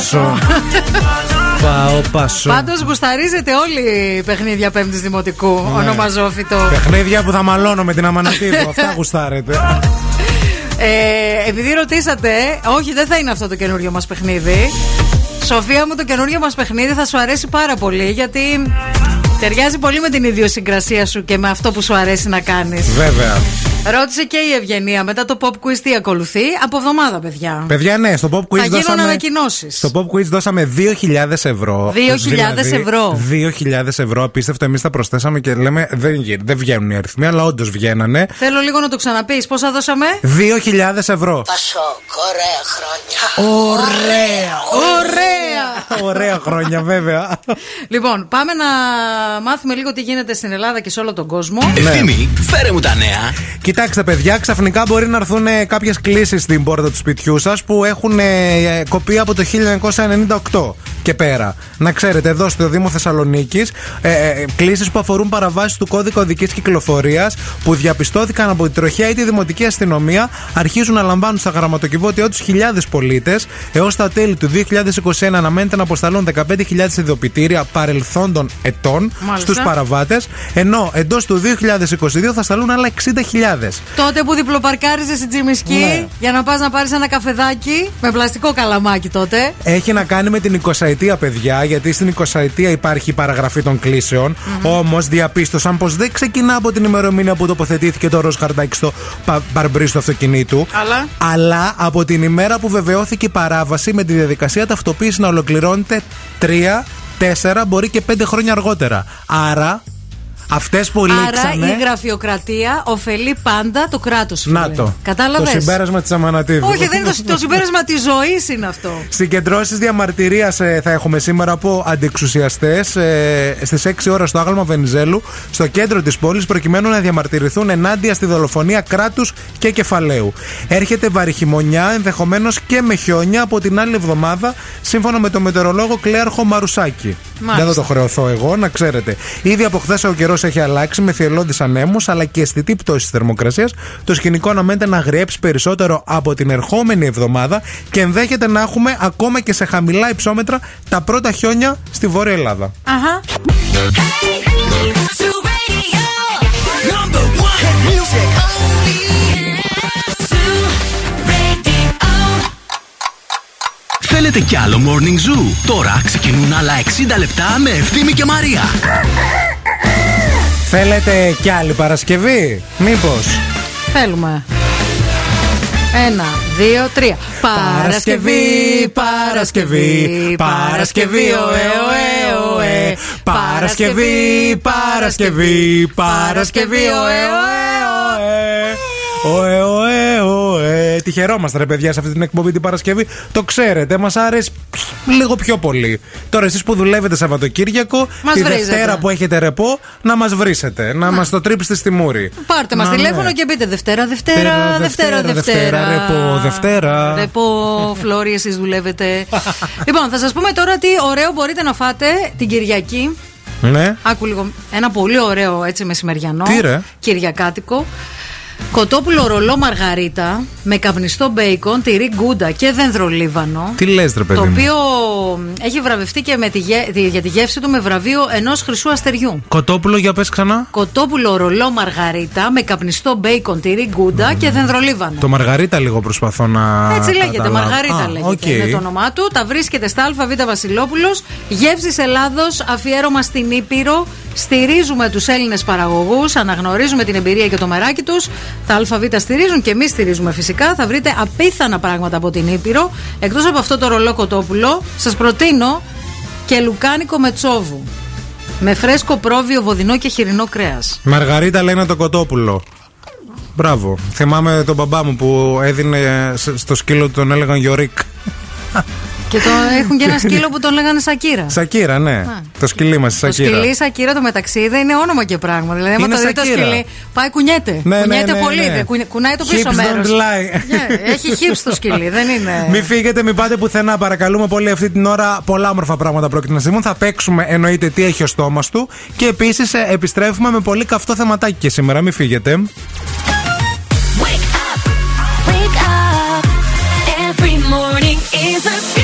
Πάσο. Πάω πάσο. Πάντως γουσταρίζετε όλοι οι παιχνίδια Πέμπτης Δημοτικού. Ναι. Ονομαζόφιτο. Παιχνίδια που θα μαλώνω με την Αμανατίδου. Αυτά γουστάρετε. Ε, επειδή ρωτήσατε, όχι δεν θα είναι αυτό το καινούριο μας παιχνίδι. Σοφία μου το καινούριο μας παιχνίδι θα σου αρέσει πάρα πολύ γιατί ταιριάζει πολύ με την ιδιοσυγκρασία σου και με αυτό που σου αρέσει να κάνεις. Βέβαια. Ρώτησε και η Ευγενία μετά το pop quiz τι ακολουθεί. Από εβδομάδα, παιδιά. Παιδιά, ναι, στο Pop Quiz Θα γίνουν δώσαμε. ανακοινώσεις. Στο Pop Quiz δώσαμε 2.000 ευρώ. 2.000 ευρώ. 2.000 ευρώ. Απίστευτο, εμείς τα προσθέσαμε και λέμε δεν, γι- δεν βγαίνουν οι αριθμοί, αλλά όντως βγαίνανε. Θέλω λίγο να το ξαναπείς. Πόσα δώσαμε; 2.000 ευρώ. Πασόκ, ωραία χρόνια. Ωραία! Ωραία! Ωραία χρόνια, βέβαια. Λοιπόν, πάμε να μάθουμε λίγο τι γίνεται στην Ελλάδα και σε όλο τον κόσμο. Ευθύμη, φέρε μου τα νέα. Κοιτάξτε, παιδιά, ξαφνικά μπορεί να έρθουν κάποιες κλήσεις στην πόρτα του σπιτιού σας που έχουν ε, κοπεί από το 1998. και πέρα. Να ξέρετε, εδώ στο Δήμο Θεσσαλονίκης, ε, ε, κλήσεις που αφορούν παραβάσεις του κώδικα οδικής κυκλοφορίας που διαπιστώθηκαν από την τροχιά ή τη δημοτική αστυνομία αρχίζουν να λαμβάνουν στα γραμματοκιβώτια τους χιλιάδες πολίτες. Έως τα τέλη του 2021 αναμένεται να αποσταλούν 15.000 ειδοποιητήρια παρελθόντων ετών Μάλιστα. στους παραβάτες, ενώ εντός του 2022 θα σταλούν άλλα 60.000. Τότε που διπλοπαρκάριζες στην Τζιμισκή Ναι. για να πας να πάρεις ένα καφεδάκι με πλαστικό καλαμάκι τότε. Έχει να κάνει με την 20 ετία, παιδιά, γιατί στην 20 ετία υπάρχει η παραγραφή των κλήσεων. Όμως διαπίστωσαν πως δεν ξεκινά από την ημερομηνία που τοποθετήθηκε το ροζ χαρτάκι στο πα- μπαρμπρί του αυτοκινήτου. Αλλά; αλλά από την ημέρα που βεβαιώθηκε η παράβαση με τη διαδικασία ταυτοποίησης να ολοκληρώνεται 3, 4, μπορεί και 5 χρόνια αργότερα. Άρα, αυτές που Άρα λήξανε. η γραφειοκρατία ωφελεί πάντα το κράτος. Να το. Κατάλαβες; Το συμπέρασμα της Αμανατίδου. Όχι, δεν είναι το, το συμπέρασμα της ζωής είναι αυτό. Συγκεντρώσεις διαμαρτυρίας θα έχουμε σήμερα από αντιεξουσιαστές ε, στις 6 ώρα στο άγαλμα Βενιζέλου, στο κέντρο της πόλης, προκειμένου να διαμαρτυρηθούν ενάντια στη δολοφονία κράτους και κεφαλαίου. Έρχεται βαριχημονιά, ενδεχομένως και με χιόνια από την άλλη εβδομάδα, σύμφωνα με το μετεωρολόγο Κλέαρχο Μαρουσάκη. Μάλιστα. Δεν θα το χρεωθώ εγώ, να ξέρετε. Ήδη από χθες ο καιρός έχει αλλάξει με θυελώδει ανέμους αλλά και αισθητή πτώση της θερμοκρασίας. Το σκηνικό αναμένεται να γριέψει περισσότερο από την ερχόμενη εβδομάδα και ενδέχεται να έχουμε ακόμα και σε χαμηλά υψόμετρα τα πρώτα χιόνια στη Βόρεια Ελλάδα. Αχα. Θέλετε κι άλλο Morning Zoo; Τώρα ξεκινούν άλλα 60 λεπτά με Ευθύμη και Μαρία. Θέλετε κι άλλη Παρασκευή, μήπως; Θέλουμε. Ένα, δύο, τρία. Παρασκευή, Παρασκευή, Παρασκευή, ωε, ωε, ωε. Παρασκευή, Παρασκευή, Παρασκευή, ωε, ωε, ωε. Ωε, ωε, ωε. Τι χαιρόμαστε, ρε παιδιά, σε αυτή την εκπομπή την Παρασκευή. Το ξέρετε, μας αρέσει λίγο πιο πολύ. Τώρα, εσείς που δουλεύετε Σαββατοκύριακο, Μας τη βρίζετε. Δευτέρα που έχετε ρεπό, να μας βρίσετε, να μα το τρίψετε στη μούρη. Πάρτε μας Να, τηλέφωνο ναι. και πείτε Δευτέρα, Δευτέρα, Δευτέρα, Δευτέρα, Δευτέρα, Δευτέρα. ρεπό, Δευτέρα. Ρεπό, Φλόρι, εσείς δουλεύετε. λοιπόν, θα σας πούμε τώρα τι ωραίο μπορείτε να φάτε την Κυριακή. Ναι. Άκου λίγο. Ένα πολύ ωραίο έτσι μεσημεριανό. Τι, ρε; Κυριακάτικο. Κοτόπουλο ρολό μαργαρίτα με καπνιστό μπέικον, τυρί γκούντα και δενδρολίβανο. Τι λες, ρε παιδί Το μου; οποίο έχει βραβευτεί και με τη, γε- τη- για τη γεύση του με βραβείο ενός χρυσού αστεριού. Κοτόπουλο, για πες ξανά. Κοτόπουλο ρολό μαργαρίτα με καπνιστό μπέικον, τυρί γκούντα και δενδρολίβανο. Το Μαργαρίτα λίγο προσπαθώ να. Έτσι λέγεται, καταλάβω. Μαργαρίτα Α, λέγεται. οκ. Είναι το όνομά του. Τα βρίσκεται στα ΑΒ Βασιλόπουλος. Γεύσης Ελλάδος, αφιέρωμα στην Ήπειρο. Στηρίζουμε τους Έλληνες παραγωγούς, αναγνωρίζουμε την εμπειρία και το μεράκι τους. Τα ΑΒ στηρίζουν και εμείς στηρίζουμε φυσικά. Θα βρείτε απίθανα πράγματα από την Ήπειρο. Εκτός από αυτό το ρολό κοτόπουλο, σας προτείνω και λουκάνικο με τσόβου. Με φρέσκο πρόβιο, βοδινό και χοιρινό κρέας. Μαργαρίτα λένε το κοτόπουλο. Μπράβο. Θυμάμαι τον μπαμπά μου που έδινε σ- στο σκύλο του τον έλεγαν Γιωρίκ. Και το, έχουν και ένα σκύλο που τον λέγανε Σακύρα. Σακύρα, ναι. Το σκυλί μας, Το Σακύρα. σκυλί Σακύρα το μεταξύ δεν είναι όνομα και πράγμα. Δηλαδή, άμα Είναι το δει το Σακύρα. σκυλί, πάει κουνιέται. Ναι, ναι, κουνιέται ναι, πολύ. ναι. δεν κουνι- κουνάει το πίσω Hips μέρος. don't lie. έχει hips το σκυλί, δεν είναι. Μην φύγετε, μην πάτε πουθενά. Παρακαλούμε πολύ αυτή την ώρα. Πολλά όμορφα πράγματα πρόκειται να συμβούν. Θα παίξουμε εννοείται τι έχει ο στόμας του. Και επίσης επιστρέφουμε με πολύ καυτό θεματάκι και σήμερα. Μην φύγετε. Wake up. Every morning is a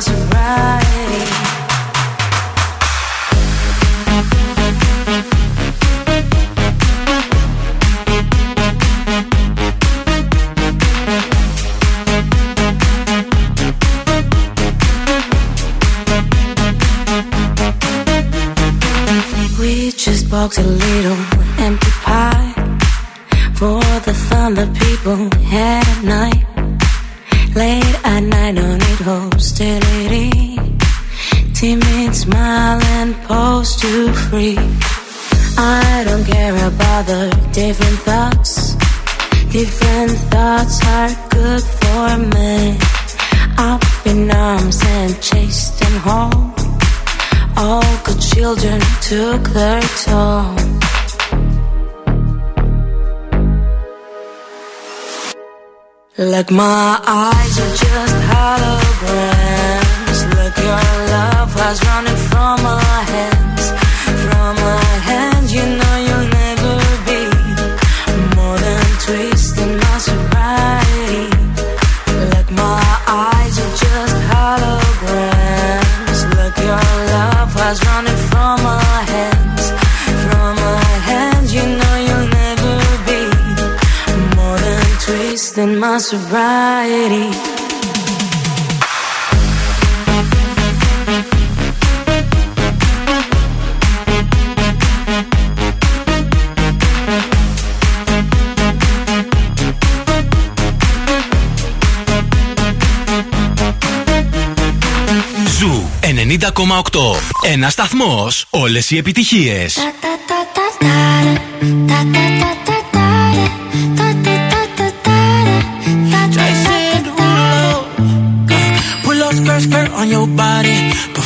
wasn't just box a little empty pie for the fun that people had at night. Late at night, no need hostility. Timid smile and pose to free. I don't care about the different thoughts. Different thoughts are good for me. Up in arms and chased and home. All good children took their toll. Like my eyes are just holograms. Look, your love was running from my hands. From my testing my sobriety. Ζου 90,8. Ένα σταθμό, όλε οι επιτυχίες. Τα, τα,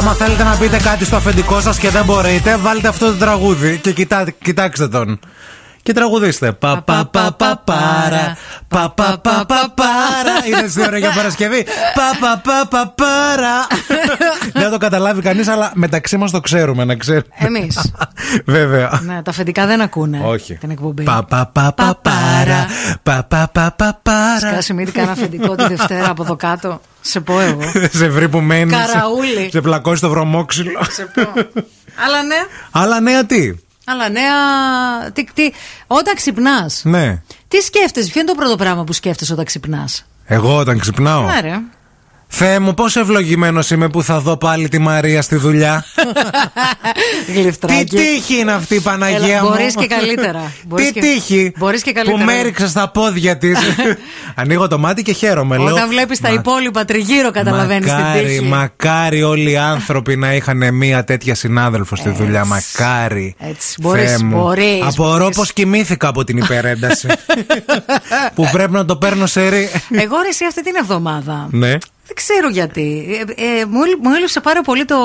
Άμα θέλετε να πείτε κάτι στο αφεντικό σα και δεν μπορείτε, βάλτε αυτό το τραγούδι και κοιτά, κοιτάξτε τον. και τραγουδίστε. Πα πα πα πα παρα. Πα πα πα πα παρα. Είναι στη ώρα για Παρασκευή. Πα πα πα πα παρα. Δεν θα το καταλάβει κανείς, αλλά μεταξύ μας το ξέρουμε, να ξέρουμε. Εμείς. Βέβαια. ναι, τα αφεντικά δεν ακούνε Όχι. την εκπομπή. Πα πα πα πα παρα. Πα πα πα πα παρα. Σκάσει μύτη κανένα αφεντικό τη Δευτέρα από εδώ κάτω. Σε πω εγώ. Σε βρει που μένει. Καραούλη. Σε πλακώσει το βρωμόξυλο. Σε πω. Αλλά ναι. Αλλά νέα τι; Αλλά νέα. Τι, τι, όταν ξυπνάς, Ναι. τι σκέφτεσαι, ποιο είναι το πρώτο πράγμα που σκέφτεσαι όταν ξυπνάς; Εγώ όταν ξυπνάω. Ναι, ρε. Θεέ μου, πόσο ευλογημένος είμαι που θα δω πάλι τη Μαρία στη δουλειά. Γλυφτράκι. Τι τύχη είναι αυτή η Παναγία Έλα, μου. μπορείς και καλύτερα. Μπορείς Τι και- τύχη. μπορείς και Που καλύτερα. με έριξε στα πόδια της. Ανοίγω το μάτι και χαίρομαι. λέω, Όταν βλέπεις τα «Μα- υπόλοιπα τριγύρω, καταλαβαίνεις την Μακάρι, τύχη. μακάρι όλοι οι άνθρωποι να είχαν μία τέτοια συνάδελφο στη δουλειά. Μακάρι. Έτσι, μπορείς, Θεέ μου. μπορείς, Απορώ μπορείς. πως κοιμήθηκα από την υπερένταση. που πρέπει να το παίρνω σε ρί. Εγώ ρε εσύ αυτή την εβδομάδα. ναι. Δεν ξέρω γιατί. Ε, ε, μου, έλει- μου έλειψε πάρα πολύ το,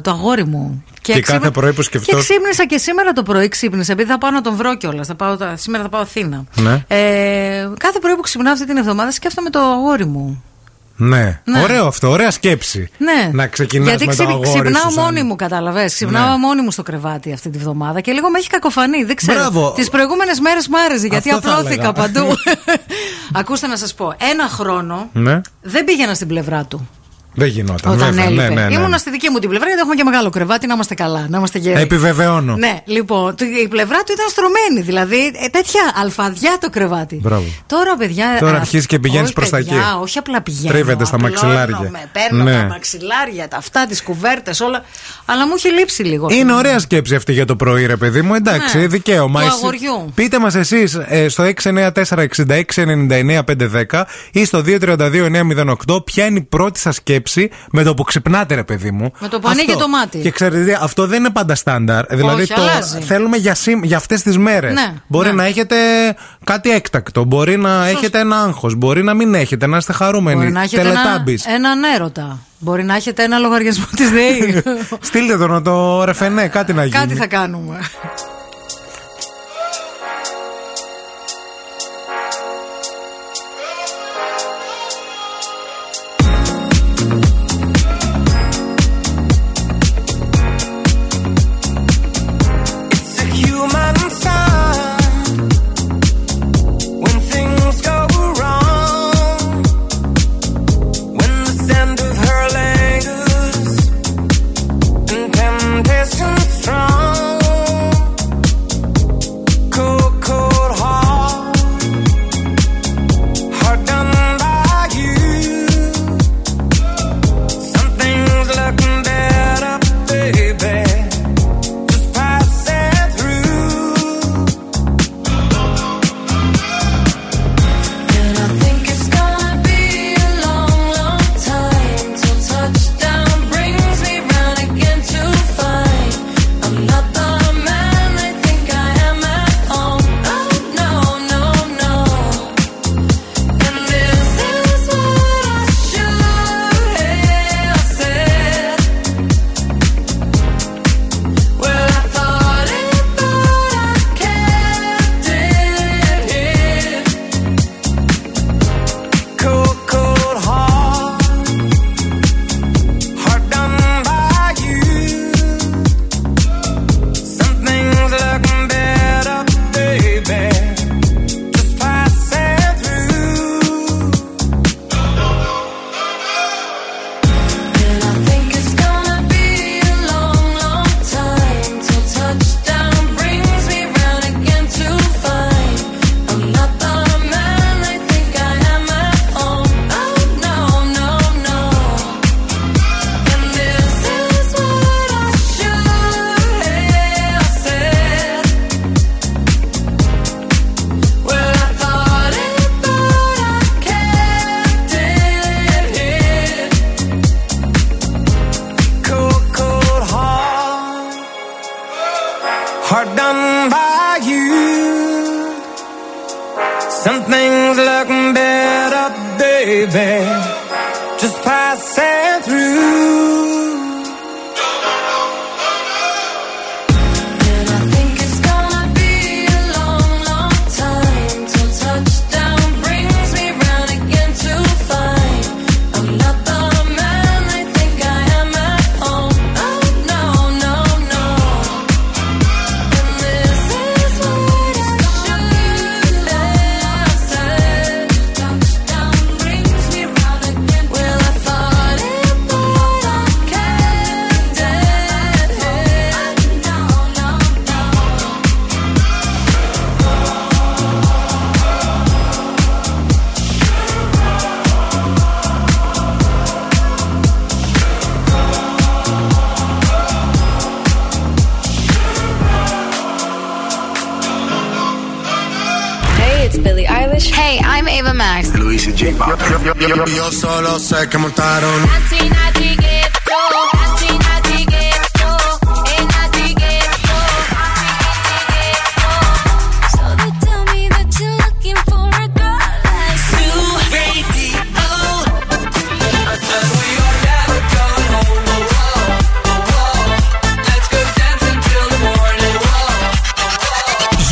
το αγόρι μου. Και κάθε ξύπνη- πρωί που σκεφτόσαι. Και ξύπνησα και σήμερα το πρωί ξύπνησα, επειδή θα πάω να τον βρω κιόλας. Σήμερα θα πάω Αθήνα. Ναι. Ε, κάθε πρωί που ξυπνάω αυτή την εβδομάδα σκέφτομαι το αγόρι μου. Ναι. Ναι. Ωραίο αυτό, ωραία σκέψη. Ναι. Να ξεκινάς Γιατί με το ξυπ- αγόρι ξυπνάω σου σαν- μόνη μου, κατάλαβες. Ξυπνάω Ναι. μόνη μου στο κρεβάτι αυτή τη βδομάδα και λίγο με έχει κακοφανεί. Δεν ξέρω. Μπράβο. Τις προηγούμενες μέρες μ' άρεσε γιατί Αυτό θα απλώθηκα έλεγα. παντού. Ακούστε να σας πω. Ένα χρόνο Ναι. δεν πήγαινα στην πλευρά του. Δεν γινόταν. Όταν βέβαια. έλειπε. Ναι, ναι, ναι. Ήμουνα στη δική μου την πλευρά γιατί έχουμε και μεγάλο κρεβάτι, να είμαστε καλά, να είμαστε γεροί. Επιβεβαιώνω. Ναι, λοιπόν, το- η πλευρά του ήταν στρωμένη. Δηλαδή, ε, τέτοια αλφαδιά το κρεβάτι. Μπράβο. Τώρα, παιδιά. Τώρα α, αρχίζεις και πηγαίνεις όχι, προς τα παιδιά, εκεί. Όχι απλά πηγαίνω. Τρίβεται στα απλώνομαι, μαξιλάρια. Παίρνω Ναι. τα μαξιλάρια, τα αυτά, τις κουβέρτες, όλα. Αλλά μου έχει λείψει λίγο. Είναι ωραία σκέψη αυτή για το πρωί, ρε παιδί μου. Εντάξει, Ναι. δικαίωμα. Του Εσύ- αγοριού. Πείτε μας εσείς στο 694-6699-510 ή στο 232-908 ποια είναι η πρώτη σας σκέψη με το που ξυπνάτε, ρε παιδί μου. Με το που ανοίγει Αυτό. το μάτι. Και ξέρετε, τι, αυτό δεν είναι πάντα στάνταρ. Δηλαδή το αλλάζει. θέλουμε για, σήμ- για αυτές τις μέρες. Ναι, μπορεί ναι. να έχετε κάτι έκτακτο. Μπορεί να έχετε ένα άγχος. Μπορεί να μην έχετε, να είστε χαρούμενοι. Μπορεί να έχετε ένα, Τελετάμπης. έναν έρωτα. Μπορεί να έχετε ένα λογαριασμό της ΔΕΗ. Στείλτε το να το ρεφενέ, κάτι να γίνει. Κάτι θα κάνουμε.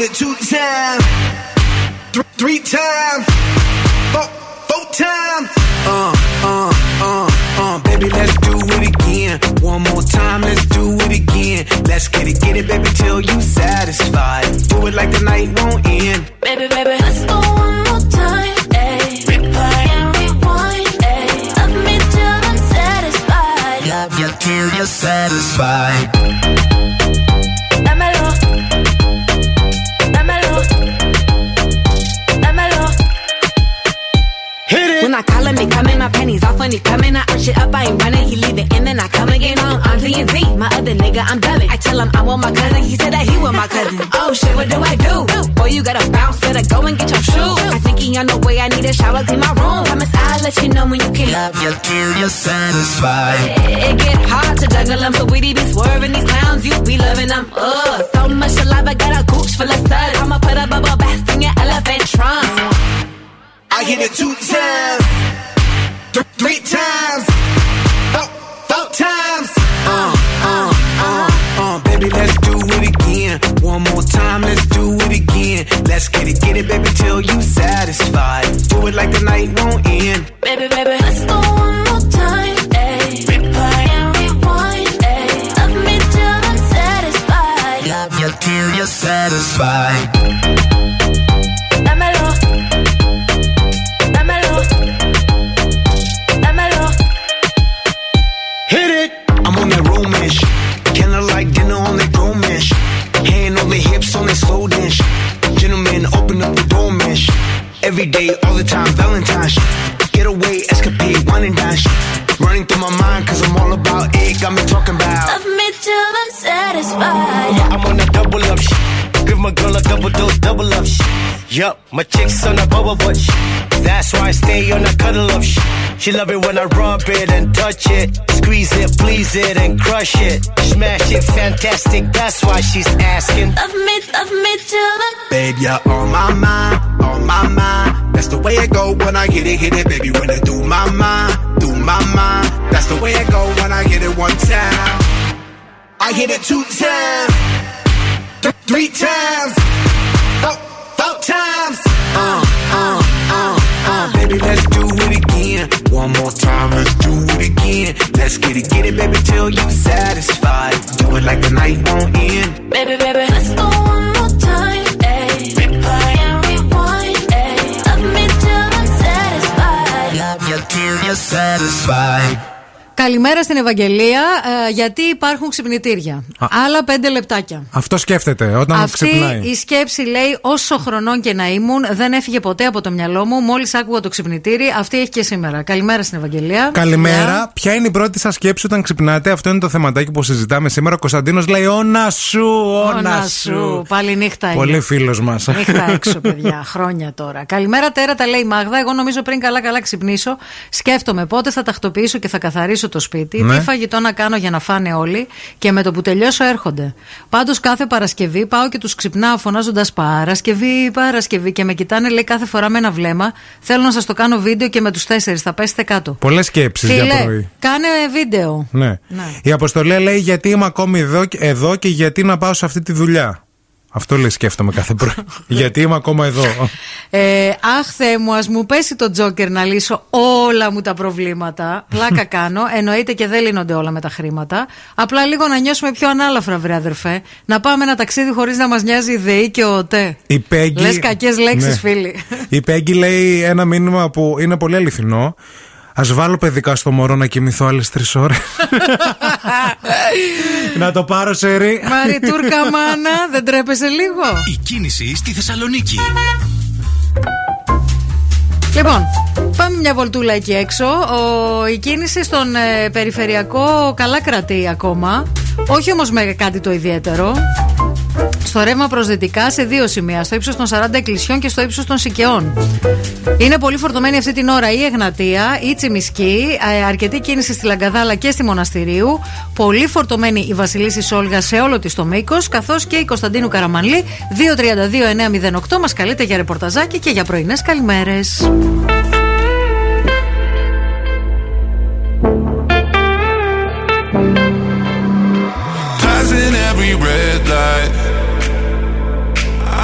it two times, three, three times. Yes, She love it when I rub it and touch it. Squeeze it, please it, and crush it. Smash it, fantastic, that's why she's asking. Love me, love me till the. Babe, you're on my mind, on my mind. That's the way it go when I hit it, hit it, baby. When I do my mind, do my mind. That's the way it go when I get it one time. I hit it two times, th- three times. one more time, let's do it again. Let's get it, get it, baby, till you satisfied. Do it like the night won't end. Baby, baby, let's go one more time. Ayy. Replay and rewind. Ayy. Love me till I'm satisfied. Love you till you're satisfied. Καλημέρα στην Ευαγγελία, ε, γιατί υπάρχουν ξυπνητήρια. Α, Άλλα πέντε λεπτάκια. Αυτό σκέφτεται όταν Αυτή ξυπνάει. Η σκέψη λέει: Όσο χρονών και να ήμουν, δεν έφυγε ποτέ από το μυαλό μου. Μόλις άκουγα το ξυπνητήρι, αυτή έχει και σήμερα. Καλημέρα στην Ευαγγελία. Καλημέρα. Yeah. Ποια είναι η πρώτη σας σκέψη όταν ξυπνάτε, αυτό είναι το θεματάκι που συζητάμε σήμερα. Ο Κωνσταντίνος λέει: όνα σου, όνα σου. Πάλι νύχτα. Πολύ φίλος μας. Νύχτα έξω, παιδιά. Χρόνια τώρα. Καλημέρα, τέρα τα λέει η Μάγδα. Εγώ νομίζω πριν καλά-καλά ξυπνήσω, σκέφτομαι πότε θα τακτοποιήσω και θα καθαρίσω το σπίτι, Ναι. τι φαγητό να κάνω για να φάνε όλοι και με το που τελειώσω έρχονται. Πάντως κάθε Παρασκευή πάω και τους ξυπνάω φωνάζοντας Παρασκευή, Παρασκευή και με κοιτάνε λέει κάθε φορά με ένα βλέμμα. Θέλω να σας το κάνω βίντεο και με τους τέσσερις, θα πέσετε κάτω. Πολλές σκέψεις για Φίλε, πρωί. κάνε βίντεο. Ναι. Η Αποστολή λέει γιατί είμαι ακόμη εδώ, εδώ και γιατί να πάω σε αυτή τη δουλειά; Αυτό λέει σκέφτομαι κάθε πρωί. γιατί είμαι ακόμα εδώ. Ε, αχ, Θεέ μου, ας μου πέσει το τζόκερ να λύσω όλα μου τα προβλήματα. Πλάκα κάνω. Εννοείται και δεν λύνονται όλα με τα χρήματα. Απλά λίγο να νιώσουμε πιο ανάλαφρα, βρε αδερφέ. Να πάμε ένα ταξίδι χωρίς να μας νοιάζει η ΔΕΗ και ο ΤΕ. Η Πέγγι. Λες κακές λέξεις, Ναι. φίλοι. Η Πέγγι λέει ένα μήνυμα που είναι πολύ αληθινό. Α βάλω παιδικά στο μωρό να κοιμηθώ άλλες τρεις ώρες. να το πάρω σε ρί. Μαρή Τούρκα μάνα, δεν τρέπεσαι λίγο; Η κίνηση στη Θεσσαλονίκη. Λοιπόν, πάμε μια βολτούλα εκεί έξω. Ο, η κίνηση στον ε, περιφερειακό καλά κρατεί ακόμα. Όχι όμως με κάτι το ιδιαίτερο. Στο ρεύμα προς δυτικά σε δύο σημεία. Στο ύψος των 40 εκκλησιών και στο ύψος των Σικαιών. Είναι πολύ φορτωμένη αυτή την ώρα η Εγνατία, η Τσιμισκή, ε, αρκετή κίνηση στη Λαγκαδάλα και στη Μοναστηρίου. Πολύ φορτωμένη η Βασιλίση Σόλγα σε όλο της το μήκος, καθώς και η Κωνσταντίνου Καραμανλή 232-908 μας καλείτε για ρεπορταζάκι και για πρωινές καλημέρες.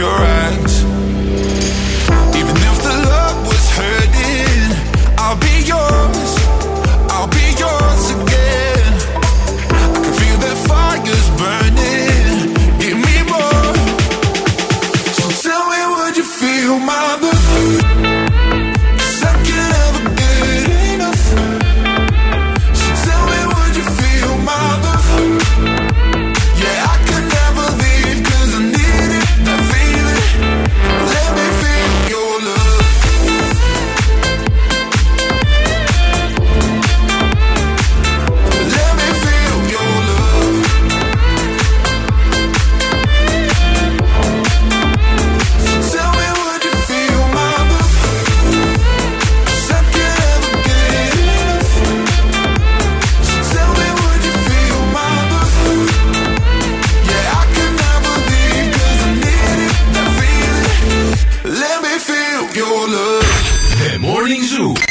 you're right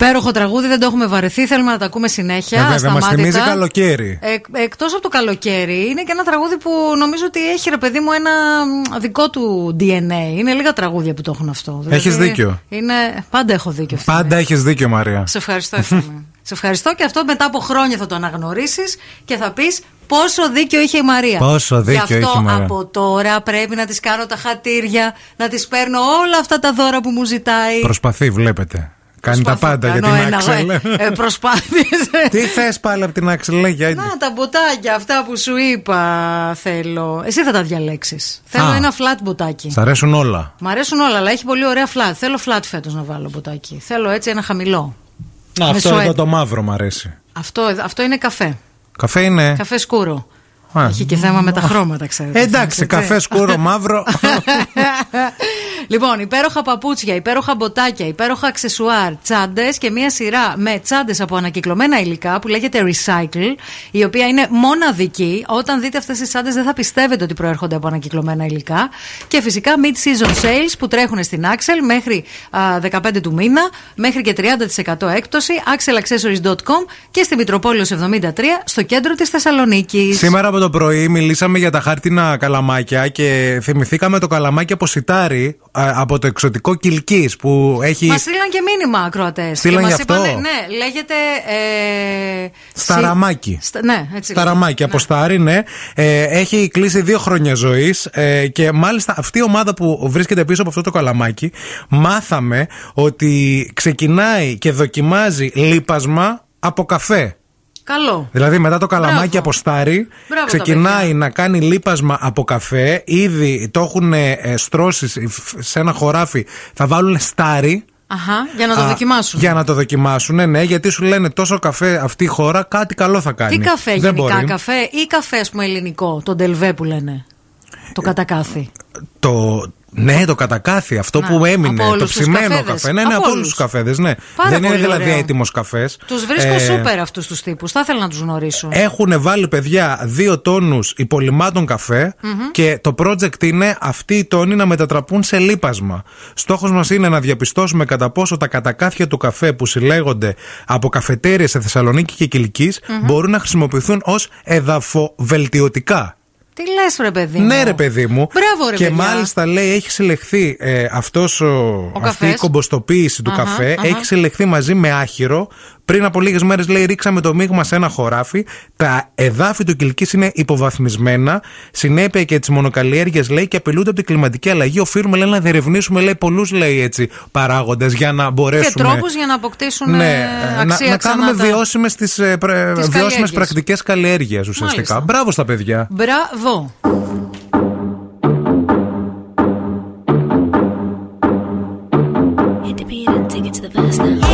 Υπέροχο τραγούδι, δεν το έχουμε βαρεθεί. Θέλουμε να τα ακούμε συνέχεια. Ε, βέβαια, μας ασταμάτητα. θυμίζει καλοκαίρι. Εκτός από το καλοκαίρι, είναι και ένα τραγούδι που νομίζω ότι έχει ρε παιδί μου ένα μ, δικό του DNA. Είναι λίγα τραγούδια που το έχουν αυτό. Έχεις δίκιο. Είναι... Πάντα έχω δίκιο. αυτή τη Πάντα έχεις δίκιο, Μαρία. Σε ευχαριστώ, ευθύμη. Σε ευχαριστώ και αυτό μετά από χρόνια θα το αναγνωρίσεις και θα πεις πόσο δίκιο είχε η Μαρία. Πόσο δίκιο Γι' αυτό είχε η Μαρία. από τώρα πρέπει να της κάνω τα χατήρια, να της παίρνω όλα αυτά τα δώρα που μου ζητάει. Προσπαθεί, βλέπετε. Κάνει τα Προσπαθώ, πάντα για κάνω την ένα- Axel. ε, προσπάθειες. Τι θες πάλι από την Axel, λέει, για Να τα μποτάκια αυτά που σου είπα θέλω. Εσύ θα τα διαλέξεις. Θέλω Α. ένα flat μποτάκι. Σ' αρέσουν όλα. Μ' αρέσουν όλα, αλλά έχει πολύ ωραία flat. Θέλω flat φέτος να βάλω μποτάκι. Θέλω έτσι ένα χαμηλό. Να, Με αυτό σουέτ. εδώ το μαύρο μου αρέσει. Αυτό, αυτό είναι καφέ. Καφέ είναι. Καφέ σκούρο. Α. Έχει και θέμα με τα χρώματα, ξέρετε. Ε, Εντάξει, Έτσι. καφέ σκούρο μαύρο. λοιπόν, υπέροχα παπούτσια, υπέροχα μποτάκια, υπέροχα αξεσουάρ, τσάντες και μία σειρά με τσάντες από ανακυκλωμένα υλικά που λέγεται Recycle, η οποία είναι μοναδική. Όταν δείτε αυτές τις τσάντες, δεν θα πιστεύετε ότι προέρχονται από ανακυκλωμένα υλικά. Και φυσικά mid-season sales που τρέχουν στην Axel μέχρι α, 15 του μήνα, μέχρι και 30% έκπτωση. axelaccessories.com και στη Μητροπόλεως 73 στο κέντρο της Θεσσαλονίκης. Σήμερα από το πρωί μιλήσαμε για τα χάρτινα καλαμάκια και θυμηθήκαμε το καλαμάκι από σιτάρι α, από το εξωτικό Κιλκής που έχει. Μα στείλαν και μήνυμα ακροατές. Στείλαν γι' αυτό; ναι, λέγεται. Ε, Σταραμάκι. σι- Στα- ναι, έτσι. Σταραμάκι από στάρι, ναι. Ε, έχει κλείσει δύο χρόνια ζωής και μάλιστα αυτή η ομάδα που βρίσκεται πίσω από αυτό το καλαμάκι μάθαμε ότι ξεκινάει και δοκιμάζει λίπασμα από καφέ. Καλό. Δηλαδή μετά το καλαμάκι Μπράβο. από στάρι Μπράβο τα ξεκινάει παιδιά. να κάνει λίπασμα από καφέ. Ήδη το έχουν ε, στρώσεις σε ένα χωράφι. Θα βάλουν στάρι. Αχα, για να το Α, δοκιμάσουν. Για να το δοκιμάσουν, ναι, γιατί σου λένε τόσο καφέ αυτή η χώρα, κάτι καλό θα κάνει. Τι καφέ, Δεν γενικά μπορεί. καφέ ή καφέ, ας πούμε, ελληνικό, τον τελβέ που λένε. Το κατακάθι. Το, ναι, το κατακάθι, αυτό Να, που έμεινε, από το όλους τους ψημένο καφέδες. καφέ. Ναι, ναι, Από από όλους όλους. τους καφέδες, ναι. Πάρα Δεν είναι πολύ δηλαδή ωραίο. έτοιμος καφές. Τους βρίσκω σούπερ αυτούς τους τύπους. Θα ήθελα να τους γνωρίσω. Έχουν βάλει παιδιά δύο τόνους υπολοιμάτων καφέ Μμμ. και το project είναι αυτοί οι τόνοι να μετατραπούν σε λίπασμα. Στόχος μας είναι να διαπιστώσουμε κατά πόσο τα κατακάθια του καφέ που συλλέγονται από καφετέρειες σε Θεσσαλονίκη και Κιλκής Μμμ. μπορούν να χρησιμοποιηθούν ως εδαφοβελτιωτικά. Τι λες, ρε παιδί. μου; Ναι, ρε παιδί μου. Μπράβο, ρε και παιδιά. μάλιστα λέει έχει συλλεχθεί ε, αυτός ο, αυτή καφές. η κομποστοποίηση του Αχα, καφέ. αχα. Έχει συλλεχθεί μαζί με άχυρο. Πριν από λίγες μέρες λέει ρίξαμε το μείγμα σε ένα χωράφι. Τα εδάφη του Κιλκή είναι υποβαθμισμένα. Συνέπεια και τις μονοκαλλιέργειες λέει και απειλούνται από την κλιματική αλλαγή. Οφείλουμε λέει, να διερευνήσουμε λέει, πολλούς παράγοντες για να Και μπορέσουμε. τρόπους για να αποκτήσουν Ναι, ε, να, αξία να ξανά κάνουμε τα- βιώσιμες τις, ε, πρε- Τις βιώσιμες καλλιέργειες. πρακτικές καλλιέργειας ουσιαστικά. Μάλιστα. Μπράβο στα παιδιά. Μπράβο. Hit the beat and take it to the verse now.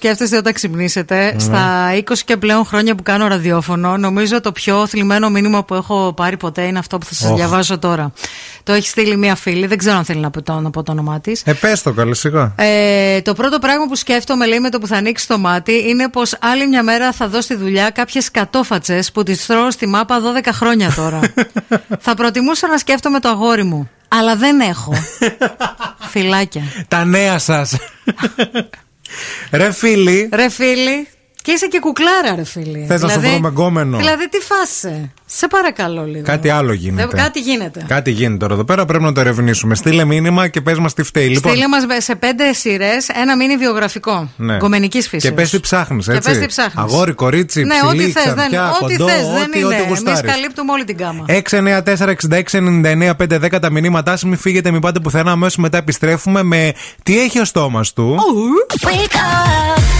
Σκέφτεστε όταν ξυπνήσετε στα 20 και πλέον χρόνια που κάνω ραδιόφωνο. Νομίζω το πιο θλιμμένο μήνυμα που έχω πάρει ποτέ είναι αυτό που θα σας Οχ. διαβάσω τώρα. Το έχει στείλει μία φίλη, δεν ξέρω αν θέλει να πω το, να πω το όνομά της. Ε, πες το καλέ σιγά. Ε, το πρώτο πράγμα που σκέφτομαι, λέει, με το που θα ανοίξει το μάτι, είναι πως άλλη μια μέρα θα δω στη δουλειά κάποιες κατόφατσες που τις τρώω στη μάπα 12 χρόνια τώρα. θα προτιμούσα να σκέφτομαι το αγόρι μου. Αλλά δεν έχω. Φιλάκια. Τα νέα σας. Ρε φίλοι, Ρε φίλοι, και είσαι και κουκλάρα, ρε φίλοι. Θες να σου βρούμε γκόμενο; Δηλαδή, τι φάσε. Σε παρακαλώ λίγο. κάτι άλλο γίνεται. Δεν- κάτι γίνεται. Κάτι γίνεται τώρα εδώ πέρα, πρέπει να το ερευνήσουμε. Στείλε μήνυμα και πες μας τι φταίει. Λοιπόν, Στείλε μας σε πέντε σειρές ένα μίνι βιογραφικό. Ναι. Γκομενική φύσης. Και πες τι ψάχνεις, Και έτσι. πες τι ψάχνεις. Αγόρι, κορίτσι, Ναι, ψηλή, ό,τι θες. ξανθιά, Ό,τι κοντό, θες. Δεν ό,τι, είναι. ό,τι Εμείς γουστάρεις. καλύπτουμε όλη την κάμα. 694-6699-510 τα μηνύματά σας. Μην φύγετε, μην πάτε πουθενά. Αμέσως μετά επιστρέφουμε με τι έχει ο στόμας του. Wake up, wake up. Και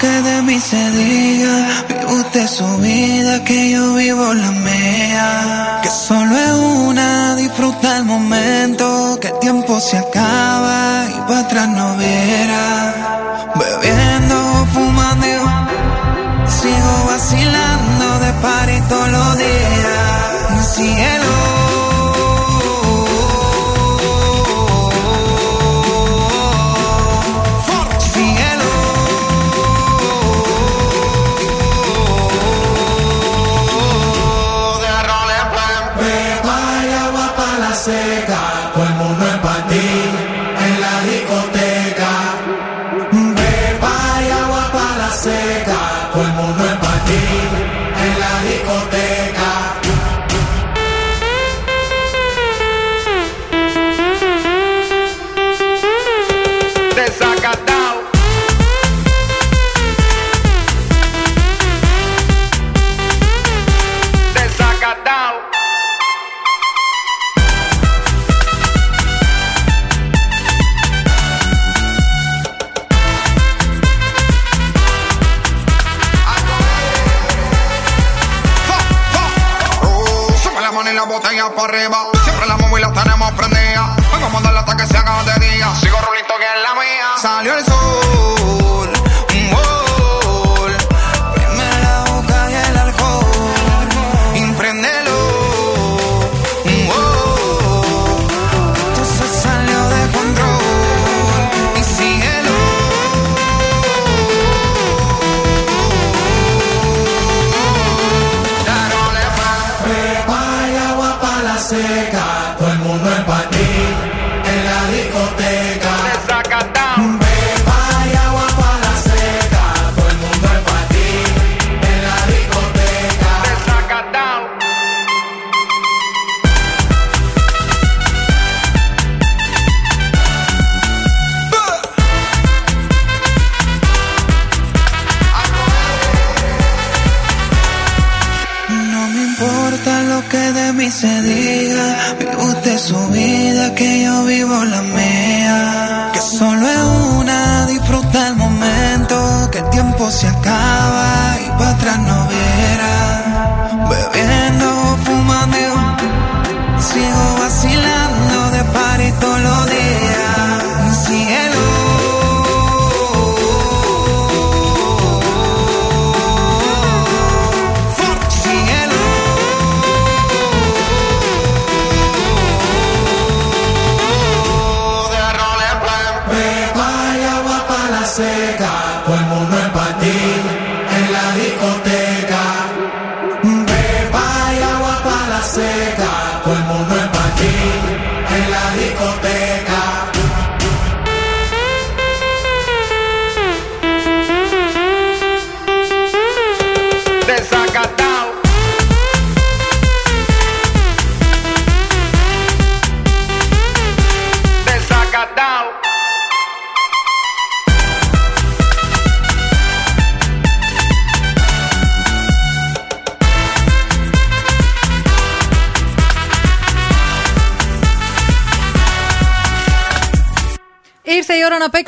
que de mí se diga. Vive usted su vida, que yo vivo la mía. Que solo es una, disfruta el momento. Que el tiempo se acaba y para atrás no verá. Bebiendo, fumando, y sigo vacilando de party todos los días. Cielo. Cielo.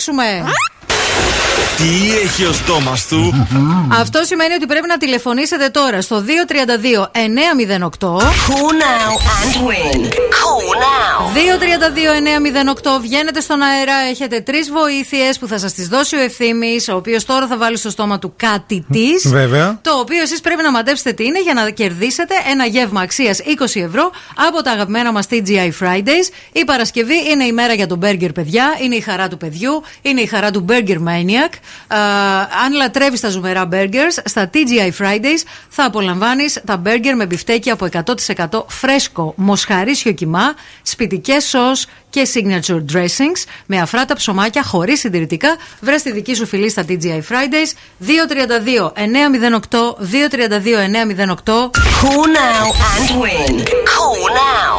Παίξουμε. Τι έχει ο στόμας του; Αυτό σημαίνει ότι πρέπει να τηλεφωνήσετε τώρα στο 232 908. Call now and win. Call now. 232-908 βγαίνετε στον αέρα. Έχετε τρεις βοήθειες που θα σας τις δώσει ο ευθύνη, ο οποίος τώρα θα βάλει στο στόμα του κάτι της. Βέβαια. Το οποίο εσείς πρέπει να μαντέψετε τι είναι για να κερδίσετε ένα γεύμα αξίας 20 ευρώ από τα αγαπημένα μας TGI Fridays. Η Παρασκευή είναι η μέρα για τον μπέργκερ, παιδιά. Είναι η χαρά του παιδιού. Είναι η χαρά του Burger Maniac. Α, αν λατρεύεις τα ζουμερά burgers, στα TGI Fridays θα απολαμβάνεις τα burger με μπιφτέκι από 100% φρέσκο, μοσχαρίσιο κιμά, σπιτικές σως και signature dressings με αφράτα ψωμάκια χωρίς συντηρητικά. Βρες τη δική σου φυλή στα TGI Fridays 232 908 232 908 Call now and win. Call now.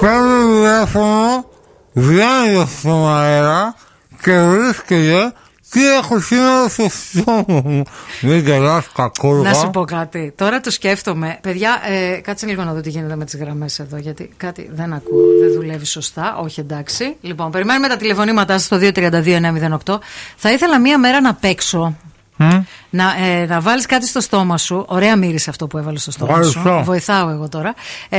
Παίρνει τηλέφωνο, βγαίνει στον αέρα και βρίσκεται τι έχω σήμερα στο στόμα μου; Μην γελάς κακούργα. Να σου πω κάτι. Τώρα το σκέφτομαι. Παιδιά, ε, κάτσε λίγο να δω τι γίνεται με τις γραμμές εδώ, γιατί κάτι δεν ακούω, δεν δουλεύει σωστά. Όχι, εντάξει. Λοιπόν, περιμένουμε τα τηλεφωνήματά σας στο 232-908. Θα ήθελα μία μέρα να παίξω. Να, ε, να βάλεις κάτι στο στόμα σου. Ωραία μύρισε αυτό που έβαλες στο στόμα Ευχαριστώ. σου. Βοηθάω εγώ τώρα. Ε,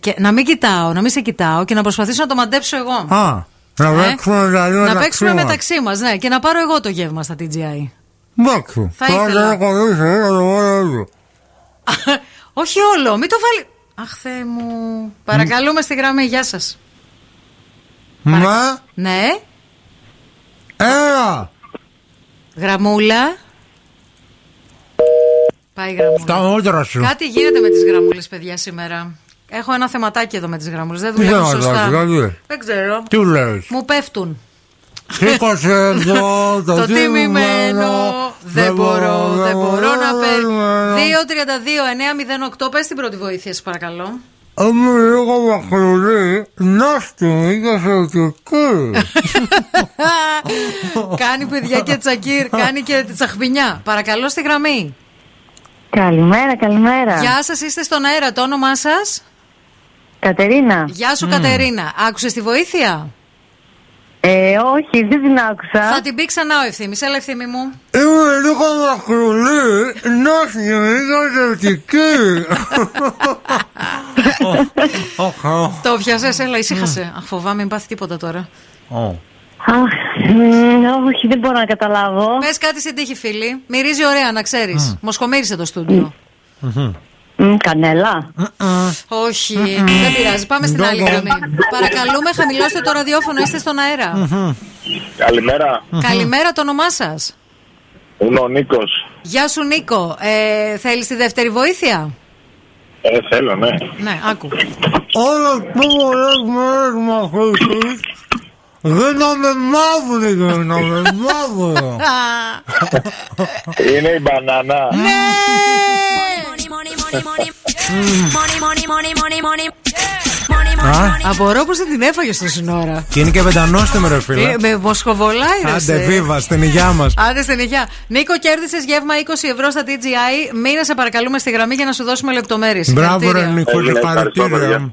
και να μην κοιτάω, να μην σε κοιτάω και να προσπαθήσω να το μαντέψω εγώ. Α, να Ε, παίξουμε δηλαδή να μεταξύ παίξουμε μας. μεταξύ μας, ναι, και να πάρω εγώ το γεύμα στα TGI. Εντάξει. Θα Τώρα ήθελα. δεν έχω κολλήσει, θα το βάλω όλο. Όχι όλο, μην το βάλει. Αχ, Θεέ μου. Παρακαλούμε στη γραμμή, γεια σας. Μα, Ναι, έλα. γραμμούλα. Πάει η γραμμούλα. Στα μούτρα σου. Κάτι γίνεται με τις γραμμούλες, παιδιά, σήμερα. Έχω ένα θεματάκι εδώ με τις γραμμούλες. Δεν Τι δουλεύουν θέματα, σωστά. δηλαδή. Δεν ξέρω. Τι λες; Μου πέφτουν. Σήκωσε εδώ το, Το τιμημένο. Δεν μπορώ, δεν μπορώ να παίρνω. 2-32-908. Πες την πρώτη βοήθεια, σας παρακαλώ. Είμαι λίγο μακρουλή, να στη μήκα ερωτική. κάνει παιδιά και τσακίρ, κάνει και τσαχπινιά. Παρακαλώ στη γραμμή. Καλημέρα, καλημέρα. Γεια σας, είστε στον αέρα. Το όνομά σας; Κατερίνα. Γεια σου, Κατερίνα. Άκουσες τη βοήθεια; Ε, όχι, δεν την άκουσα. Θα την πει ξανά ο ευθύνη. Έλα, ευθύνη μου. Είμαι λίγο μακρουλή, να στη μήκα ερωτική. Το πιάσες, έλα, ησύχασε. Αχ, φοβάμαι, μην πάθει τίποτα τώρα. Αχ, μ, όχι, δεν μπορώ να καταλάβω. Πες κάτι στην τύχη, φίλη. Μυρίζει ωραία, να ξέρεις. Μοσχομύρισε το στούντιο. Μ, Κανέλα. Όχι, δεν πειράζει. Πάμε στην άλλη γραμμή. Παρακαλούμε, χαμηλώστε το ραδιόφωνο, είστε στον αέρα. Καλημέρα. Καλημέρα, το όνομά σας; Είμαι ο Νίκος. Γεια σου, Νίκο. Ε, Θέλεις τη δεύτερη βοήθεια; Ε, θέλω, ναι. Ναι, άκου. Όλες που πολλές μέρες μου αφήσεις Γίναμε μαύροι, γίναμε μαύροι Είναι η μπανάνα. Ναι! Απορώ πως δεν την έφαγε στο σύνορα. Και είναι και πεντανόστιμο ρε φίλε Ε, Με μοσχοβολάει ρε Άντε σε. βίβα στην υγειά μας Άντε στην υγεία. Νίκο, κέρδισες γεύμα 20 ευρώ στα TGI. Μείνε, σε παρακαλούμε, στη γραμμή για να σου δώσουμε λεπτομέρειες. Μπράβο ρε Νίκο, συγχαρητήρια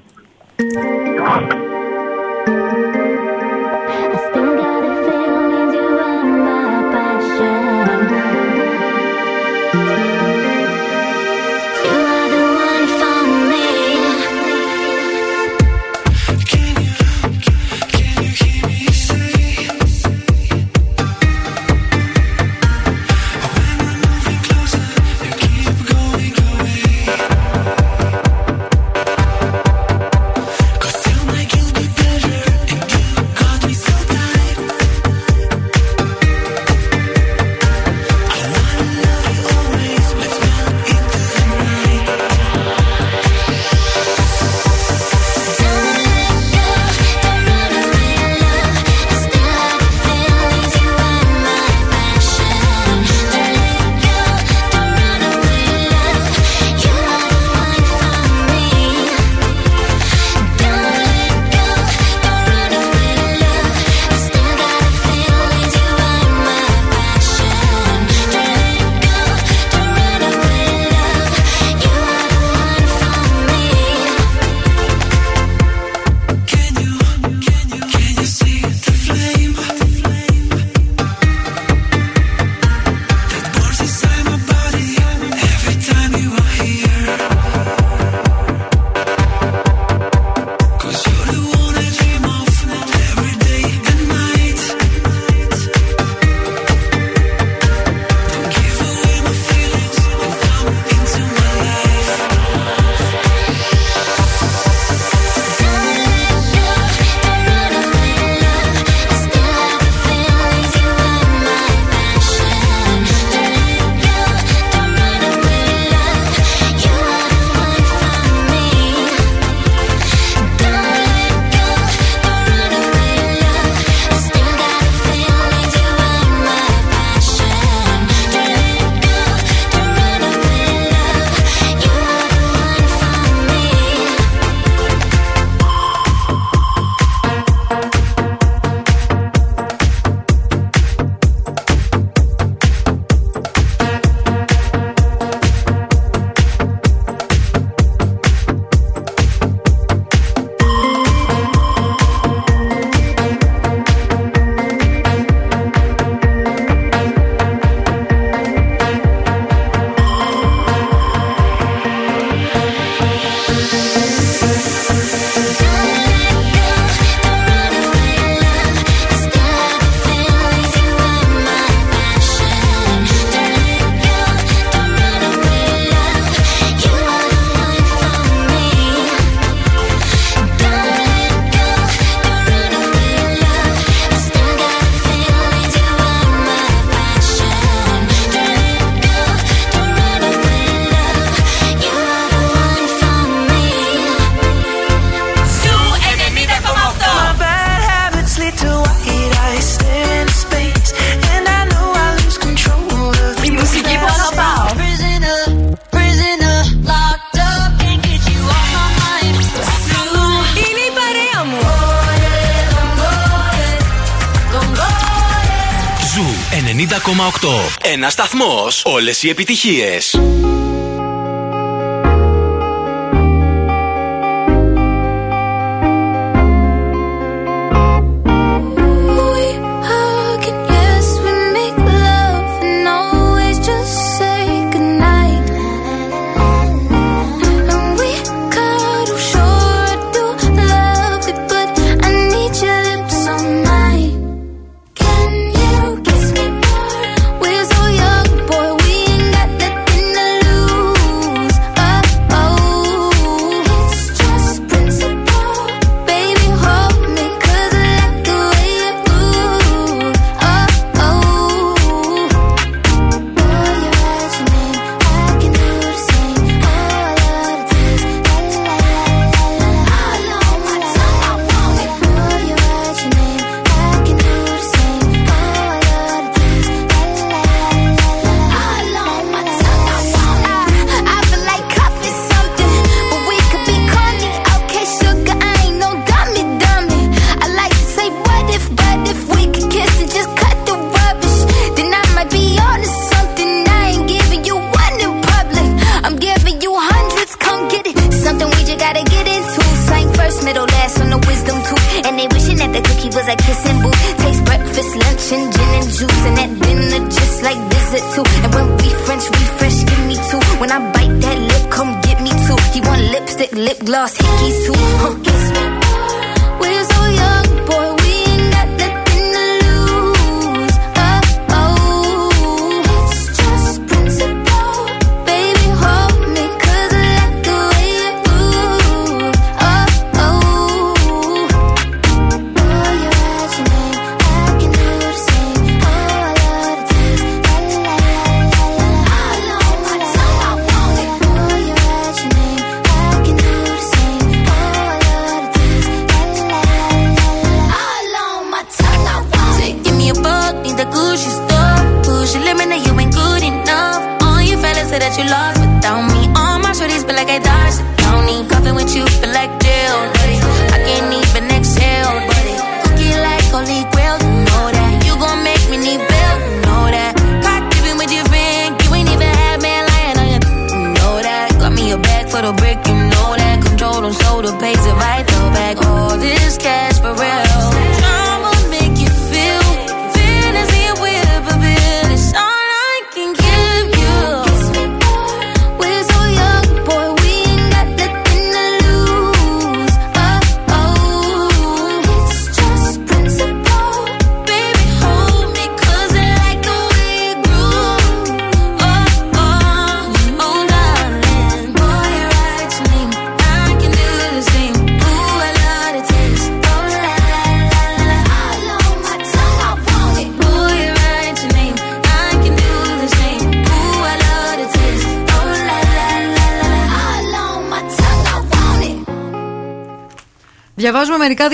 σταθμό. Όλες οι επιτυχίες.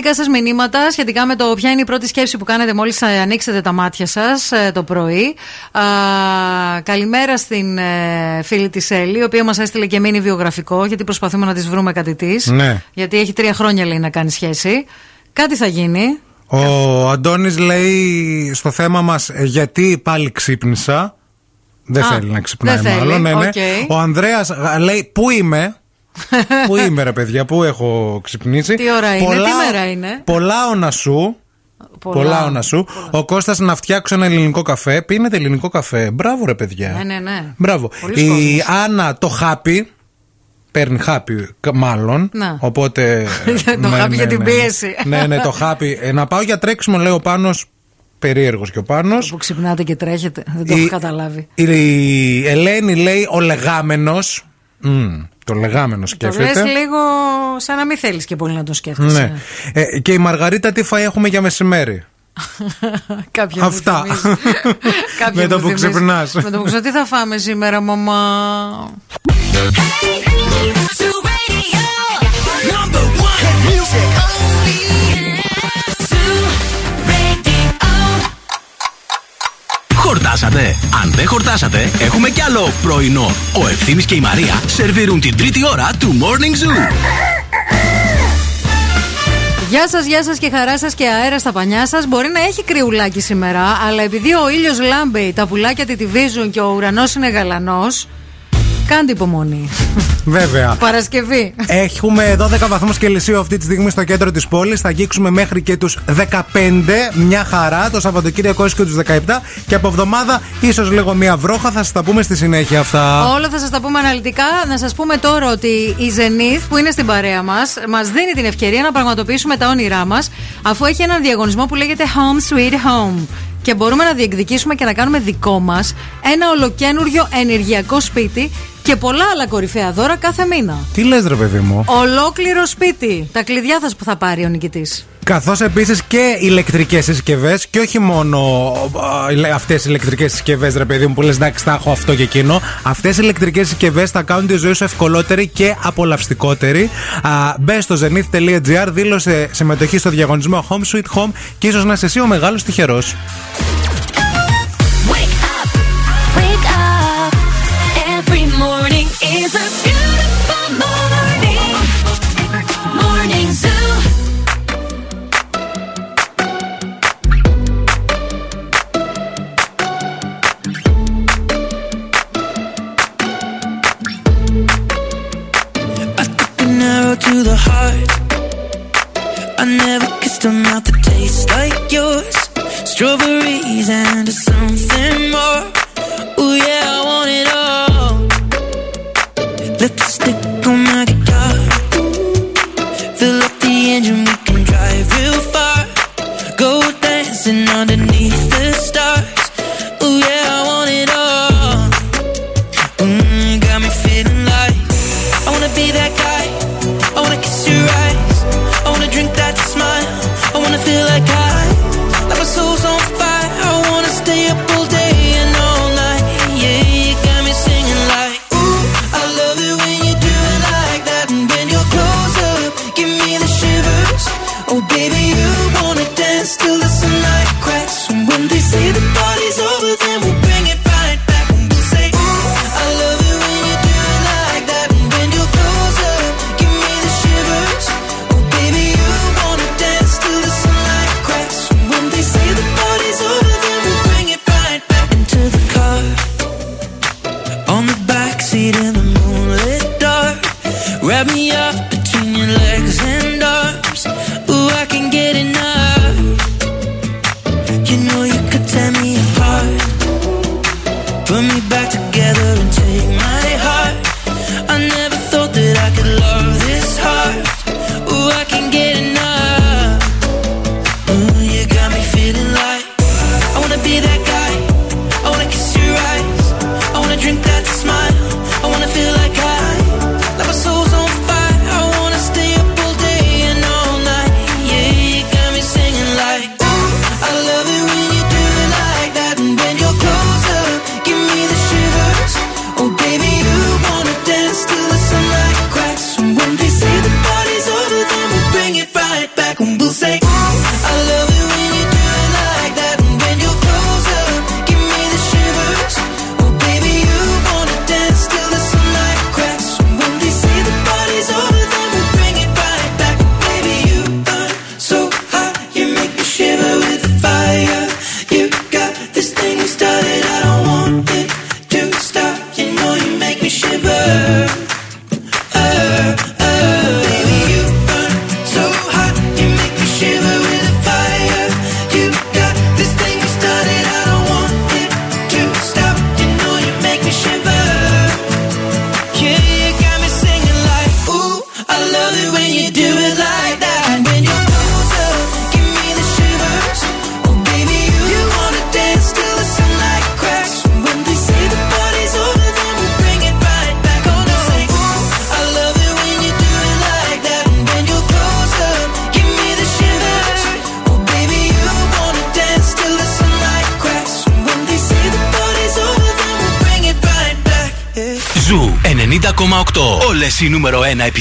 Δικά σας μηνύματα σχετικά με το ποια είναι η πρώτη σκέψη που κάνετε μόλις ανοίξετε τα μάτια σας το πρωί. Α, καλημέρα στην ε, φίλη της Έλλη, η οποία μας έστειλε και μίνι βιογραφικό, γιατί προσπαθούμε να της βρούμε κάτι της. Ναι. Γιατί έχει τρία χρόνια, λέει, να κάνει σχέση. Κάτι θα γίνει. Ο Αντώνης λέει στο θέμα μας ε, γιατί πάλι ξύπνησα. Δεν Α, θέλει να ξυπνάει δεν θέλει, μάλλον. Ναι, ναι. οκ. Ο Ανδρέας α, λέει πού είμαι; Πού είμαι ρε παιδιά, πού έχω ξυπνήσει; Τι ώρα είναι, Πολλά- τι μέρα είναι; Πολλά όνα σου. Πολλά όνα σου. Ο Κώστας να φτιάξω ένα ελληνικό καφέ. Πίνετε ελληνικό καφέ. Μπράβο ρε παιδιά. Ναι, ναι, ναι. Μπράβο. Πολλοί Η κόσμος. Άννα το χάπι. Παίρνει χάπι, κα- μάλλον. Να. Οπότε. Το χάπι για την πίεση. Ναι, ναι, το χάπι. Ε, να πάω για τρέξιμο, λέει ο Πάνος. Περίεργος και ο Πάνος. Που ξυπνάτε και τρέχετε. Δεν το Η- έχω καταλάβει. Η Ελένη λέει ο λεγάμενος. Το λεγάμενο Το σκέφτεται. λες λίγο σαν να μην θέλεις και πολύ να το σκέφτεσαι. Ναι. Ε, και η Μαργαρίτα τι φαΐ έχουμε για μεσημέρι; Κάποια μου Αυτά. θυμίζει. Κάποια Με το μου που θυμίζει. ξυπνάς. Με το που ξέρω τι θα φάμε σήμερα, μαμά; Χορτάσατε. Αν δεν χορτάσατε, έχουμε κι άλλο πρωινό. Ο Ευθύμης και η Μαρία σερβίρουν την τρίτη ώρα του Morning Zoo. Γεια σας, γεια σας και χαρά σας και αέρα στα πανιά σας. Μπορεί να έχει κρυουλάκι σήμερα, αλλά επειδή ο ήλιος λάμπει, τα πουλάκια τη βίζουν και ο ουρανός είναι γαλανός. Κάντε υπομονή. Βέβαια. Παρασκευή. Έχουμε 12 βαθμούς Κελσίου αυτή τη στιγμή στο κέντρο της πόλης. Θα αγγίξουμε μέχρι και τους 15. Μια χαρά. Το Σαββατοκύριακο έως και τους 17. Και από εβδομάδα ίσως λίγο μια βρόχα. Θα σας τα πούμε στη συνέχεια αυτά. Όλα θα σας τα πούμε αναλυτικά. Να σας πούμε τώρα ότι η Zenith που είναι στην παρέα μας μας δίνει την ευκαιρία να πραγματοποιήσουμε τα όνειρά μας αφού έχει έναν διαγωνισμό που λέγεται Home Sweet Home. Και μπορούμε να διεκδικήσουμε και να κάνουμε δικό μας ένα ολοκένουργιο ενεργειακό σπίτι και πολλά άλλα κορυφαία δώρα κάθε μήνα. Τι λες, ρε παιδί μου; Ολόκληρο σπίτι. Τα κλειδιά θα, που θα πάρει ο νικητής. Καθώς επίσης και ηλεκτρικές συσκευές και όχι μόνο αυτές οι ηλεκτρικές συσκευές, ρε παιδί μου, που λες εντάξει, θα έχω αυτό και εκείνο. Αυτές οι ηλεκτρικές συσκευές θα κάνουν τη ζωή σου ευκολότερη και απολαυστικότερη. Α, Μπες στο zenith.gr, δήλωσε συμμετοχή στο διαγωνισμό Home Sweet Home και ίσως να είσαι εσύ ο μεγάλος τυχερός. never kissed a mouth that tastes like yours. Strawberries and something more. Ooh, yeah, I want it all. Lipstick on my guitar. Fill up the engine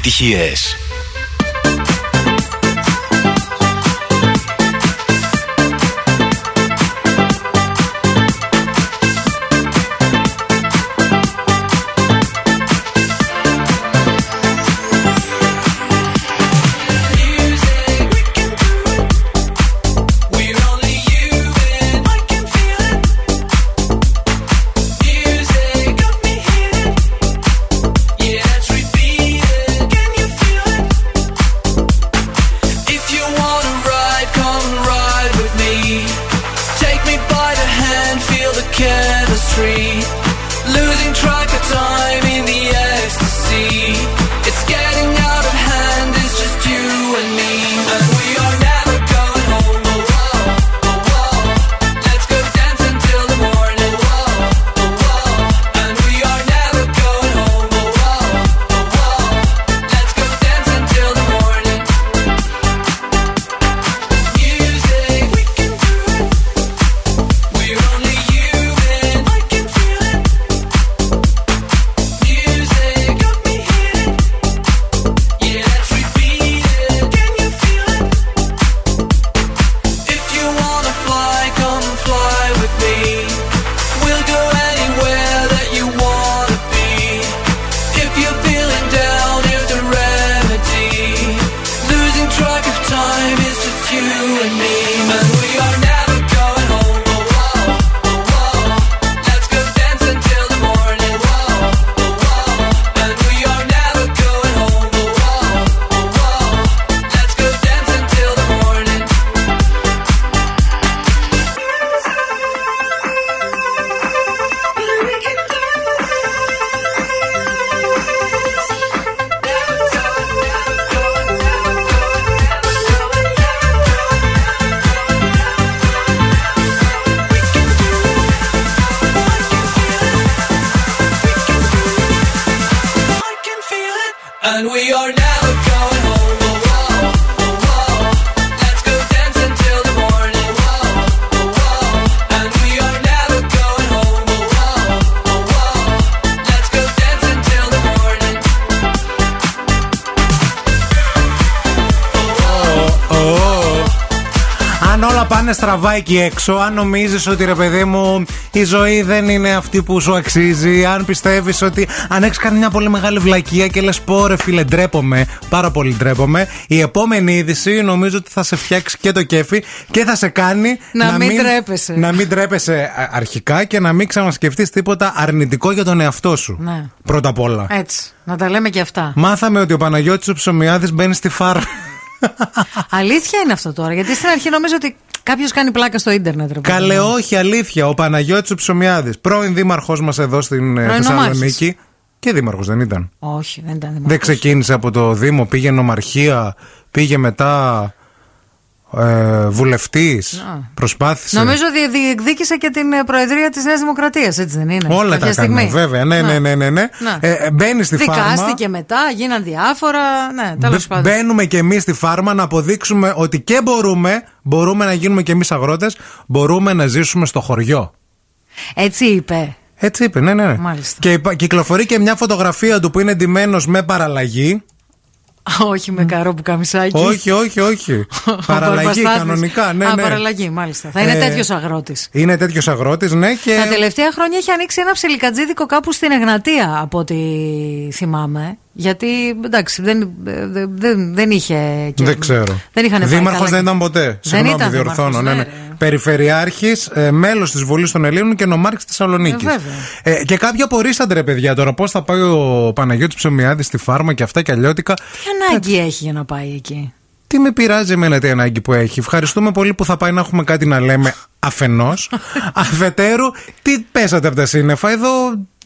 επιτυχίες. Εκεί έξω, αν νομίζεις ότι ρε παιδί μου η ζωή δεν είναι αυτή που σου αξίζει, αν πιστεύεις ότι αν έχεις κάνει μια πολύ μεγάλη βλακεία και λες πω ρε φίλε ντρέπομαι, πάρα πολύ ντρέπομαι, η επόμενη είδηση νομίζω ότι θα σε φτιάξει και το κέφι και θα σε κάνει Να μην τρέπεσαι. να μην τρέπεσαι α- αρχικά και να μην ξανασκεφτείς τίποτα αρνητικό για τον εαυτό σου. Ναι. Πρώτα απ' όλα. Έτσι. Να τα λέμε και αυτά. Μάθαμε ότι ο Παναγιώτης ο Ψωμιάδης μπαίνει στη φάρα. Αλήθεια είναι αυτό τώρα. Γιατί στην αρχή νομίζω ότι κάποιος κάνει πλάκα στο ίντερνετ. Ρε, παιδί Καλέ, μου. όχι, αλήθεια. Ο Παναγιώτης ο Ψωμιάδης, πρώην δήμαρχός μας εδώ στην ε, Πρώην Θεσσαλονίκη. Και δήμαρχος δεν ήταν. Όχι, δεν ήταν Δεν δημοτικός. ξεκίνησε από το Δήμο, πήγε νομαρχία, πήγε μετά ε, βουλευτής, Α. προσπάθησε. Νομίζω ότι διεκδίκησε και την ε, Προεδρία της Νέας Δημοκρατίας, έτσι δεν είναι; Όλα Κάποια τα έκανε, στιγμή. βέβαια. Ναι, ναι, ναι, ναι. ναι. Να. Ε, ε, μπαίνει στη φάρμα. Δικάστηκε μετά, γίναν διάφορα. Ναι, τέλος Μπ- πάντων. Μπαίνουμε και εμείς στη φάρμα να αποδείξουμε ότι και μπορούμε, μπορούμε να γίνουμε και εμείς αγρότες, μπορούμε να ζήσουμε στο χωριό. Έτσι είπε. Έτσι είπε, ναι, ναι. ναι. Μάλιστα. Και υπα- κυκλοφορεί και μια φωτογραφία του που είναι ντυμένος με παραλλαγή. Όχι με καρό που καμισάκι. όχι, όχι, όχι. παραλλαγή, Μπαρμπαστάθης. κανονικά. Ναι, Α, ναι. παραλλαγή, μάλιστα. Θα είναι Ε, τέτοιος αγρότης. Είναι τέτοιος αγρότης, ναι. Και... Τα τελευταία χρόνια έχει ανοίξει ένα ψιλικατζίδικο κάπου στην Εγνατία, από ό,τι θυμάμαι. Γιατί εντάξει, δεν, δεν, δεν, δεν είχε. Και, Δεν ξέρω. Δεν είχαν πάει Δήμαρχος καλά δεν και- ήταν ποτέ. Δεν Συγγνώμη, ήταν διορθώνω. δήμαρχος, Ναι, ναι. Ναι, ρε. Περιφερειάρχης, ε, μέλος της Βουλής των Ελλήνων και νομάρχης Θεσσαλονίκης. Ε, βέβαια. Ε, και κάποιοι απορρίσαντε, ρε παιδιά, τώρα πώς θα πάει ο Παναγιώτης Ψωμιάδης στη φάρμα και αυτά και αλλιώτικα. Τι ανάγκη έχει για να πάει εκεί; Τι με πειράζει εμένα τι ανάγκη που έχει. Ευχαριστούμε πολύ που θα πάει να έχουμε κάτι να λέμε αφενός. Αφετέρου, τι πέσατε από τα σύννεφα; Εδώ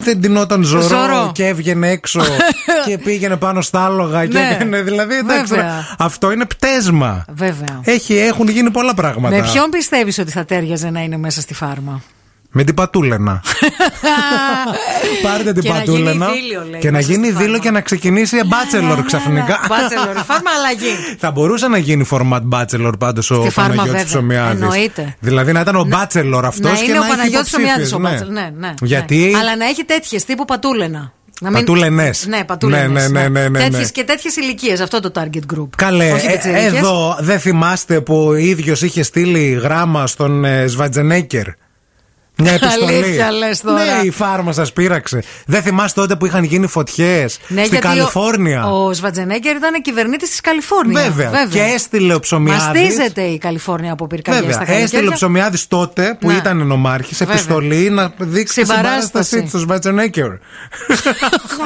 δεν ντυνόταν ζωρό, Ζωρό. και έβγαινε έξω και πήγαινε πάνω στα άλογα. Και Ναι. έκανε, δηλαδή, εντάξει, Βέβαια. αυτό είναι πτέσμα. Βέβαια. Έχει, έχουν γίνει πολλά πράγματα. Με ποιον πιστεύεις ότι θα τέριαζε να είναι μέσα στη φάρμα; Με την πατούλενα. Πάρτε την Και να πατούλενα. γίνει δίλιο, λέει, και να μέσα γίνει στη δίλο και να ξεκινήσει bachelor ξαφνικά. Μπάτσελορ, φάρμα αλλαγή. Θα μπορούσε να γίνει format bachelor πάντως ο Στη φάρμα, Παναγιώτης βέβαια. Ψωμιάδης. Εννοείται. Δηλαδή να ήταν ο bachelor αυτός να και είναι να ο έχει Παναγιώτης υποψήφιες, Ομιάδης ο ναι. Μπάτσελ. Ναι, ναι. Γιατί. ναι. Αλλά να έχει τέτοιες τύπου πατούλενα. Να μην- Πατούλενες. Ναι, πατούλενες. Ναι, ναι, ναι, ναι, ναι. Τέτοιες και τέτοιες ηλικίες, αυτό το target group. Καλέ, Όχι ε, πιτσιρίκες. εδώ δεν θυμάστε που ο ίδιος είχε στείλει γράμμα στον ε, Σβατζενέκερ. Μια επιστολή. Αλήθεια λες τώρα. Ναι, η φάρμα σας πείραξε. Δεν θυμάστε τότε που είχαν γίνει φωτιές Ναι, στην γιατί ο- Καλιφόρνια; Ο, Σβατζενέγκερ ήταν κυβερνήτης της Καλιφόρνια. Βέβαια. Και έστειλε ο Ψωμιάδης. Μαστίζεται η Καλιφόρνια από πυρκαγιέ στα Βέβαια, έστειλε ο καλοκαίρια. Ψωμιάδης τότε που Ναι. ήταν νομάρχη Βέβαια. επιστολή να δείξει τη Συμπαράσταση. συμπαράστασή του στο Σβατζενέκερ.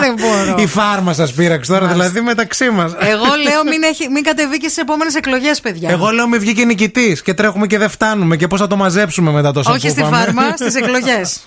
Δεν μπορώ. Η φάρμα σας πείραξε τώρα, Μάλιστα. δηλαδή μεταξύ μας. Εγώ λέω μην, έχει, μην κατεβεί και στις επόμενες εκλογές, παιδιά. Εγώ λέω μη βγήκε νικητής και τρέχουμε και δεν φτάνουμε και πώς θα το μαζέψουμε μετά τόσα Όχι που στη είπαμε. φάρμα, στις εκλογές.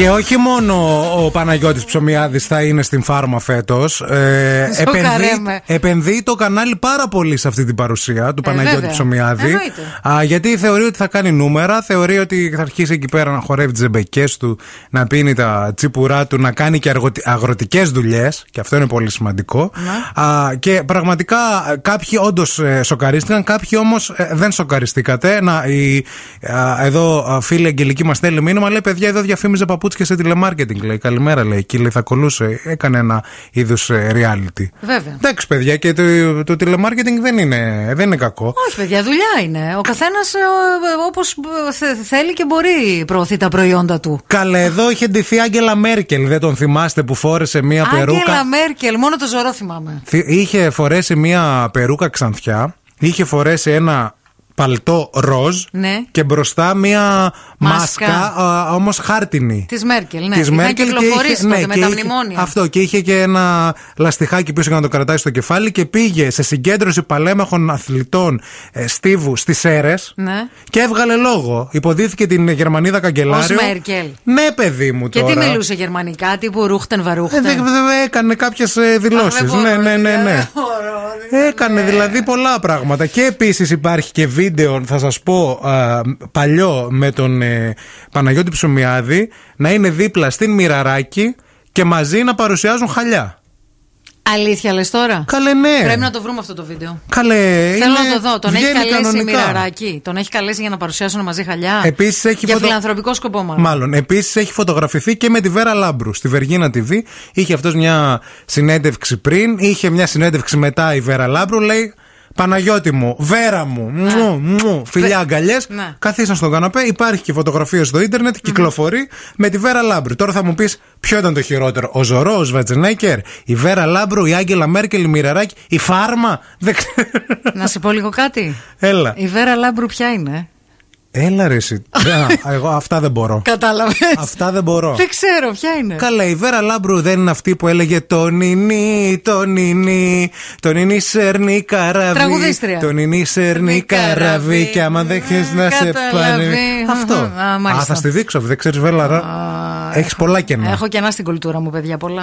Και όχι μόνο ο Παναγιώτης Ψωμιάδης θα είναι στην φάρμα φέτος ε, επενδύει, Σοκαρέμε. επενδύει το κανάλι πάρα πολύ σε αυτή την παρουσία του Ε, Παναγιώτη βέβαια. Ψωμιάδη Εννοείται. Α, γιατί θεωρεί ότι θα κάνει νούμερα Θεωρεί ότι θα αρχίσει εκεί πέρα να χορεύει τις ζεμπεκές του Να πίνει τα τσίπουρά του Να κάνει και αγροτι- αγροτικές δουλειές Και αυτό είναι πολύ σημαντικό Ναι. Α, Και πραγματικά ε, κάποιοι όντως σοκαρίστηκαν Κάποιοι όμως ε, δεν σοκαριστήκατε να, η, α, Εδώ α, φίλη Αγγελική μας στέλνει μήνυμα Λέει παιδιά εδώ διαφήμιζε παπούτσια σε τηλεμάρκετινγκ Λέει καλημέρα λέει Εκεί λέει θα κολούσε Έκανε ένα είδους ε, reality Βέβαια. Εντάξει, παιδιά, και το, το τηλεμάρκετινγκ δεν είναι, δεν είναι κακό. Όχι, παιδιά, δουλειά είναι. Ο καθένας όπως θέλει και μπορεί προωθεί τα προϊόντα του. Καλέ, εδώ είχε ντυθεί η Άγγελα Μέρκελ. Δεν τον θυμάστε που φόρεσε μία περούκα; Άγγελα Μέρκελ, μόνο το ζωρό θυμάμαι. Θυ- Είχε φορέσει μία περούκα ξανθιά. Είχε φορέσει ένα παλτό ροζ. Ναι. Και μπροστά μία Μάσκα. μάσκα, όμως χάρτινη. Της Μέρκελ, ναι. Της Είχαν Μέρκελ και κυκλοφορήσει είχε- τότε ναι, με και τα είχε- μνημόνια. Αυτό και είχε και ένα λαστιχάκι πίσω για να το κρατάει στο κεφάλι και πήγε σε συγκέντρωση παλέμαχων αθλητών ε, στίβου στις Σέρε Ναι. και έβγαλε λόγο. Υποδίθηκε την Γερμανίδα Ω καγκελάριο. Μέρκελ. Ναι, παιδί μου Και τώρα. τι μιλούσε γερμανικά, τύπου ρούχτεν Ε, βαρούχτεν. δε- δε- έκανε κάποιες δηλώσεις. μπορώ, Ναι, ναι, ναι. δεν ναι. Έκανε δηλαδή πολλά πράγματα. Και επίσης υπάρχει και βίντεο, θα σας πω, α, παλιό με τον ε, Παναγιώτη Ψωμιάδη να είναι δίπλα στην Μοιραράκη και μαζί να παρουσιάζουν χαλιά. Αλήθεια λες τώρα; Καλέ, ναι. Πρέπει να το βρούμε αυτό το βίντεο. Καλέ, Θέλω είναι- να το δω. Τον έχει βγαίνει καλέσει η κανονικά. Μοιραράκη. Τον έχει καλέσει για να παρουσιάσουν μαζί χαλιά; Επίσης έχει Για φωτο- φιλανθρωπικό σκοπό, μάλλον. Μάλλον. Επίσης έχει φωτογραφηθεί και με τη Βέρα Λάμπρου στη Βεργίνα TV. Είχε αυτός μια συνέντευξη πριν, είχε μια συνέντευξη μετά η Βέρα Λάμπρου. Λέει Παναγιώτη μου, Βέρα μου, μου, μου, φιλιά αγκαλιές. Ναι. Καθίσαν στον καναπέ. Υπάρχει και φωτογραφία στο ίντερνετ, κυκλοφορεί με τη Βέρα Λάμπρου. Τώρα θα μου πεις ποιο ήταν το χειρότερο, ο Ζωρό, ο Σβατζενέκερ, η Βέρα Λάμπρου, η Άγγελα Μέρκελ, η Μοιραράκη, η Φάρμα; Δεν ξέρω. Να σε πω λίγο κάτι. Έλα. Η Βέρα Λάμπρου ποια είναι; Έλα ρε εσύ. Α, Εγώ αυτά δεν μπορώ. Κατάλαβες. Αυτά δεν μπορώ. Δεν ξέρω ποια είναι. Καλά, η Βέρα Λάμπρου δεν είναι αυτή που έλεγε Το νινί, το νινί, το νινί σέρνει καραβί. Τραγουδίστρια. Το νινί σέρνει καραβί. Και άμα δεν έχεις να σε Καταλαβεί. πάνε. Αυτό. Α, μάλιστα. Α, θα στη δείξω, δεν ξέρεις Βέλαρα. Έχεις πολλά κενά. Έχω κενά στην κουλτούρα μου, παιδιά, πολλά.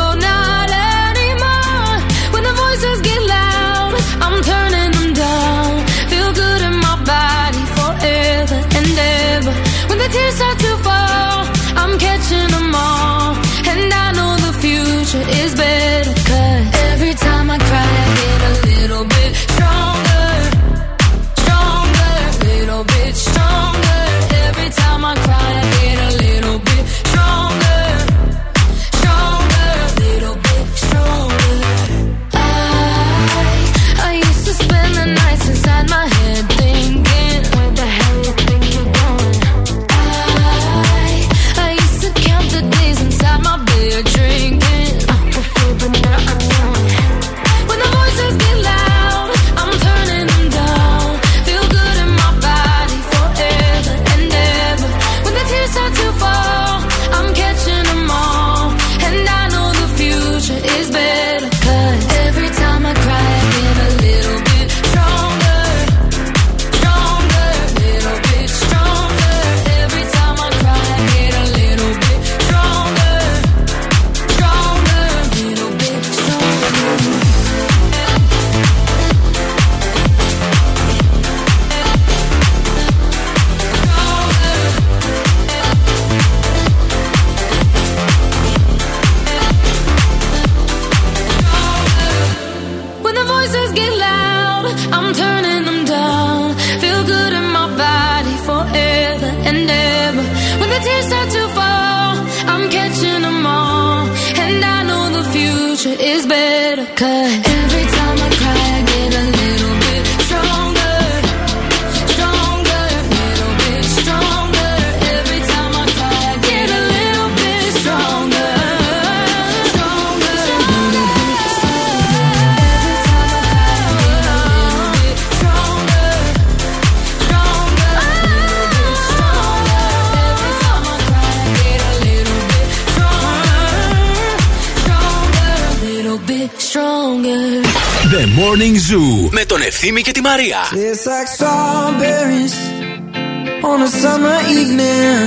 is better. Cause Morning Zoo με τον Ευθύμη και τη Μαρία. It's like strawberries on a summer evening,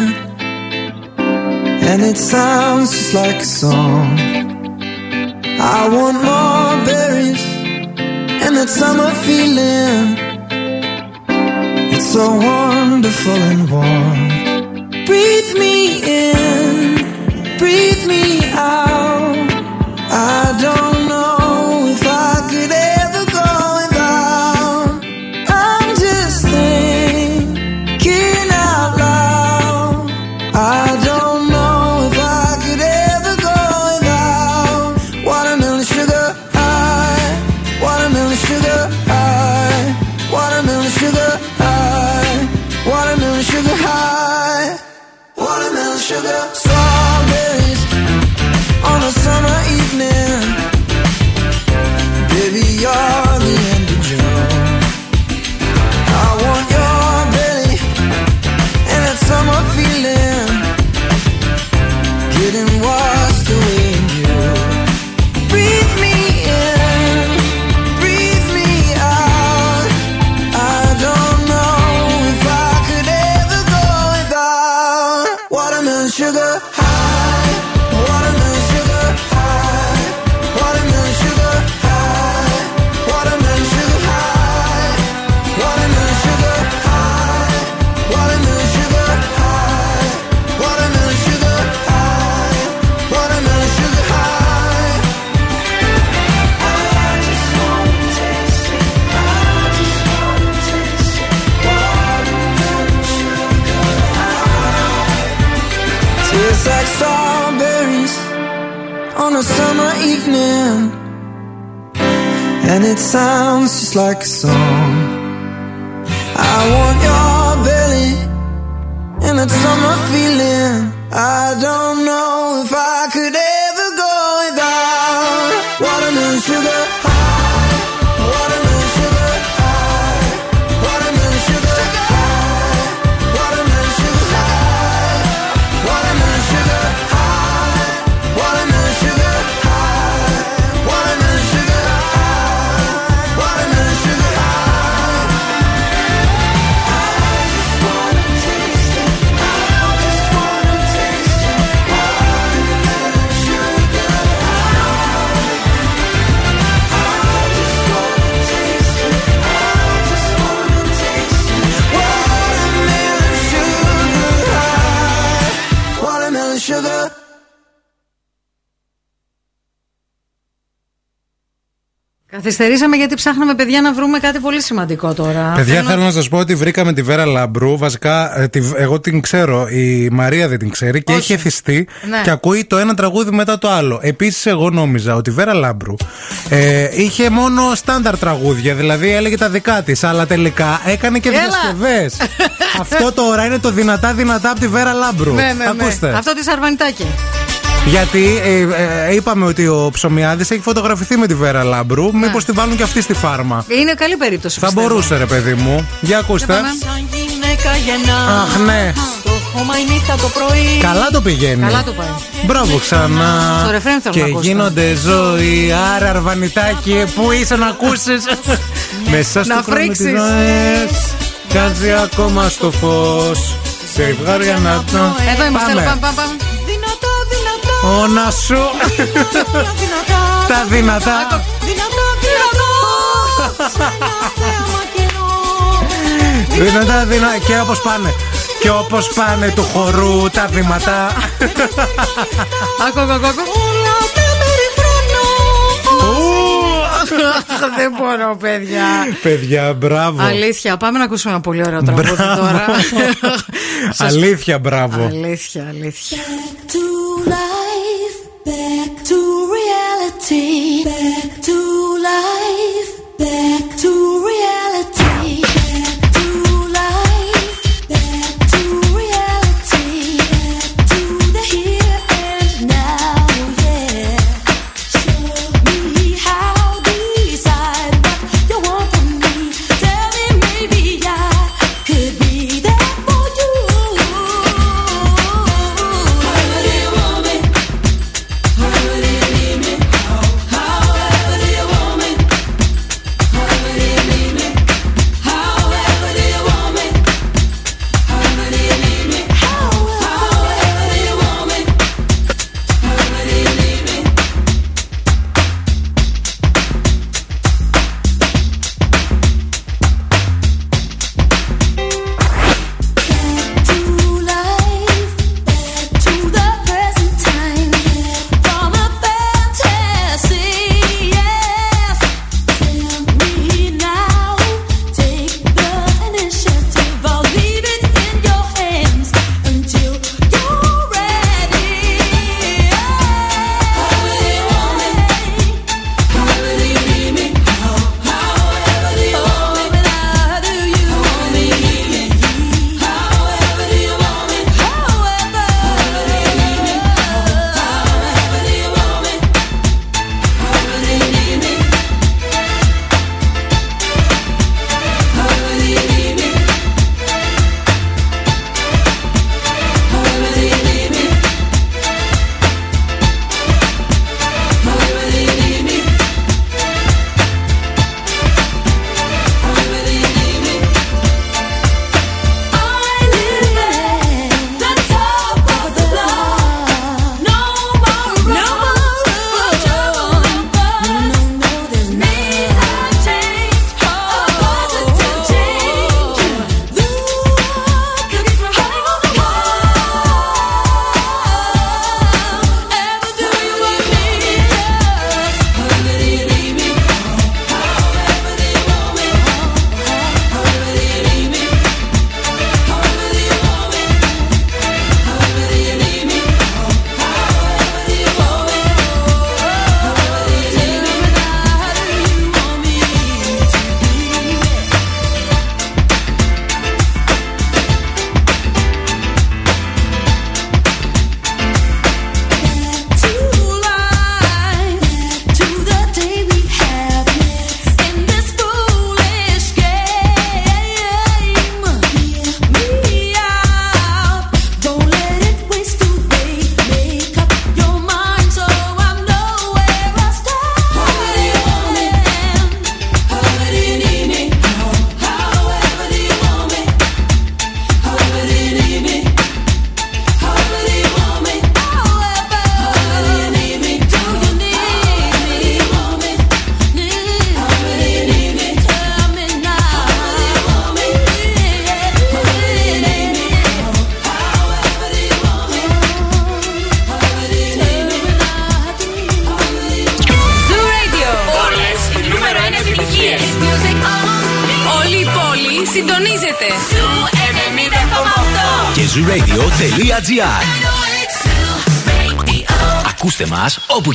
and it sounds just like a song. I want more berries and that summer feeling. It's so wonderful and warm. Breathe me in, breathe me out. I don't know And it sounds just like a song. I want your belly and that summer feeling. I don't know Καθυστερήσαμε γιατί ψάχναμε παιδιά να βρούμε κάτι πολύ σημαντικό τώρα. Παιδιά, Θέλω- θέλω να σας πω ότι βρήκαμε τη Βέρα Λάμπρου. Βασικά, ε, τη- εγώ την ξέρω. Η Μαρία δεν την ξέρει και Όχι. έχει εθιστεί Ναι. και ακούει το ένα τραγούδι μετά το άλλο. Επίσης, εγώ νόμιζα ότι η Βέρα Λάμπρου ε, είχε μόνο στάνταρ τραγούδια, δηλαδή έλεγε τα δικά της, αλλά τελικά έκανε και Έλα. διασκευές. Αυτό τώρα είναι το δυνατά δυνατά από τη Βέρα Λάμπρου. Ναι, ναι, ναι. Ακούστε. Αυτό της Αρβανιτάκη. Γιατί ε, ε, είπαμε ότι ο Ψωμιάδης έχει φωτογραφηθεί με τη Βέρα Λάμπρου. Ναι. Μήπως τη βάλουν και αυτή στη φάρμα; Είναι καλή περίπτωση. Θα πιστεύω. μπορούσε, ρε παιδί μου. Για ακούστε. Για πάμε. Σαν γυναίκα γεννά. Αχ, ναι. Στο χώμα η νύχτα το πρωί. Καλά το πηγαίνει. Καλά το πάει. Μπράβο ξανά. Στο ρεφρέν θέλω και να ακούσω. γίνονται ζωή. Άρα, αρβανιτάκι, πού είσαι να ακούσεις. Μέσα στο Να χρόνο της φρίξεις. ζωής, Κάτσε ακόμα στο φως. Σε βγάρια να το. Εδώ είμαστε. Πάμε. Πάμε, πάμε, πάμε. Δυνατά, δυνατά. Όνα σου. Δυνατά. Τα δυνατά. Δυνατά, δυνατά. Θέαμα κενό. Δυνατά, δυνατά. Και όπως πάνε. Και όπως πάνε του χορού τα βήματα. Άκου, άκου, άκου, άκου. Όλα τα περιφρονώ. Αχ, Δεν μπορώ, παιδιά. Παιδιά, μπράβο. Αλήθεια, πάμε να ακούσουμε ένα πολύ ωραίο τραγούδι Μπράβο. τώρα. Σας- Αλήθεια, μπράβο. Αλήθεια, αλήθεια. Reality, back to life, back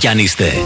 κι αν είστε.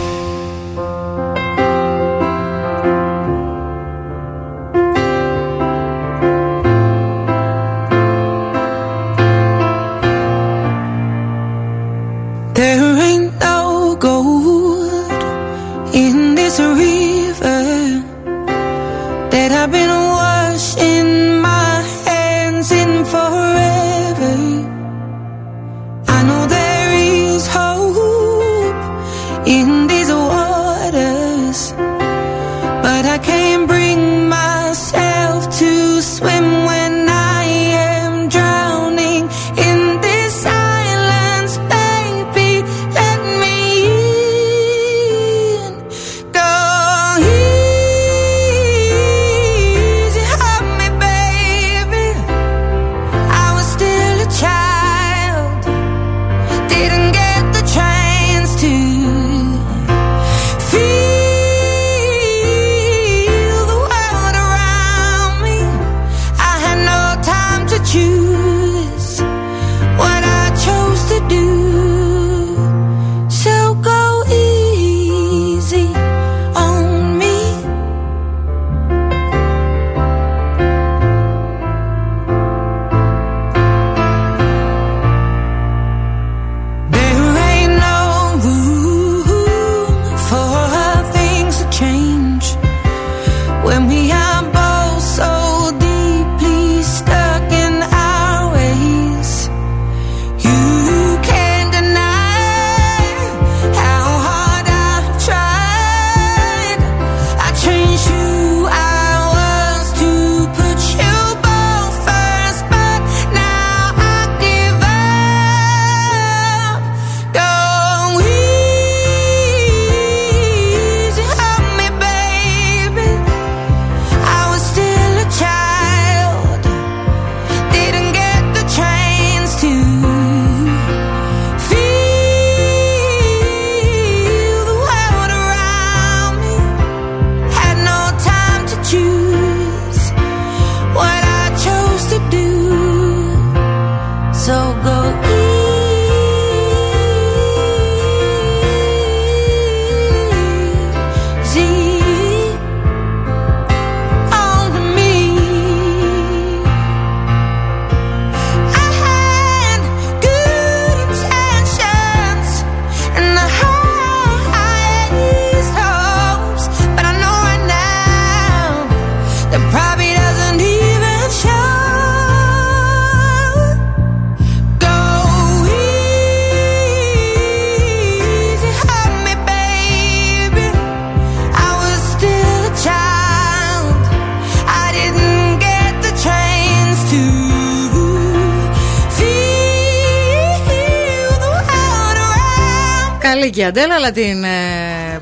Around. Καλή και η Αντέλα, αλλά την.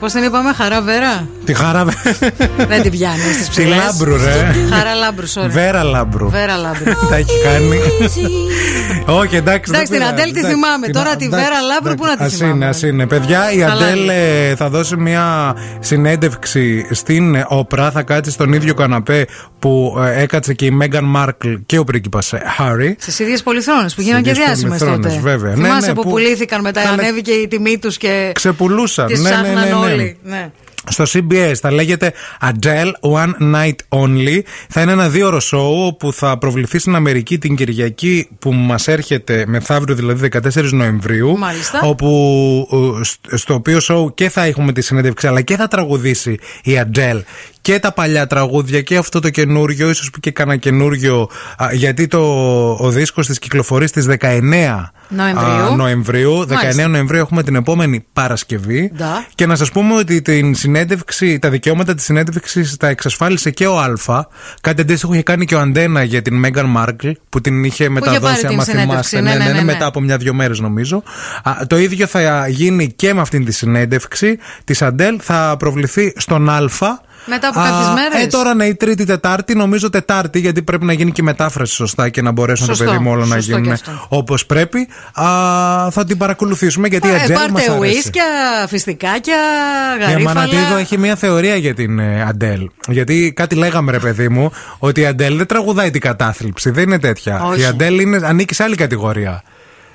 Ε, Πώς την είπαμε, χαρά Βέρα. Τη χαρά. Δεν την πιάνει στις Τη ψηλές. λάμπρου, ρε. Χαρά λάμπρου, sorry. Βέρα λάμπρου. Βέρα λάμπρου. Τα έχει κάνει. Όχι, εντάξει. Εντάξει, δεν την πειράζει. Αντέλ τη Εντάξει, θυμάμαι. την- Τώρα τη εντάξει, Βέρα Λάμπρου πού να τη Ας θυμάμαι; είναι, ας είναι. Παιδιά, η Καλά Αντέλ είναι. ε, θα δώσει μια συνέντευξη στην ε, Όπρα. Θα κάτσει στον ίδιο καναπέ που ε, έκατσε και η Μέγαν Μάρκλ και ο πρίγκιπας ε, Χάρι. Στις ίδιες πολυθρόνες που γίνανε και ίδιες διάσημες πολυθρόνες, τότε. βέβαια. Ναι, Θυμάσαι ναι, που, που- πουλήθηκαν μετά, Καλά. ανέβηκε η τιμή τους και. Ξεπουλούσαν. Τις Ναι, ναι, ψάχναν ναι, ναι. όλοι. Ναι. Στο CBS θα λέγεται Adele One Night Only. Θα είναι ένα δύο ώρο show που θα προβληθεί στην Αμερική την Κυριακή που μας έρχεται μεθαύριο, δηλαδή 14 Νοεμβρίου. Μάλιστα. Όπου ε, σ- στο οποίο show και θα έχουμε τη συνέντευξη αλλά και θα τραγουδήσει η Adele και τα παλιά τραγούδια και αυτό το καινούριο, ίσως και κανένα καινούριο, α, γιατί το, ο δίσκος της κυκλοφορεί στις 19 Νοεμβρίου. α, Νοεμβρίου. 19 Μάλιστα. Νοεμβρίου έχουμε την επόμενη Παρασκευή. Ντα. Και να σας πούμε ότι την συνέντευξη, τα δικαιώματα της συνέντευξης τα εξασφάλισε και ο Α. Κάτι αντίστοιχο είχε κάνει και ο Αντένα για την Μέγαν Μάρκλ, που την είχε μεταδώσει, πάρει την άμα συνέντευξη. θυμάστε. Ναι, ναι, ναι, ναι. μετά από μια-δυο μέρες νομίζω. Α, το ίδιο θα γίνει και με αυτήν τη συνέντευξη της Αντέλ. Θα προβληθεί στον Α Μετά από κάποιες μέρες; Ε, τώρα ναι, η Τρίτη, Τετάρτη, νομίζω Τετάρτη, γιατί πρέπει να γίνει και η μετάφραση σωστά και να μπορέσουν το Σωστό, παιδί μου όλα να σωστό και γίνουν αυτό. όπως πρέπει. Α, θα την παρακολουθήσουμε γιατί η Ε, Αντζέλ μας πάρτε αρέσει. ουίσκια, φιστικάκια, Η γαρίφαλα. Αμανατίδου έχει μια θεωρία για την ε, Αντέλ. Γιατί κάτι λέγαμε, ρε παιδί μου, ότι η Αντέλ δεν τραγουδάει την κατάθλιψη. Δεν είναι τέτοια. Όχι. Η Αντέλ είναι, ανήκει σε άλλη κατηγορία.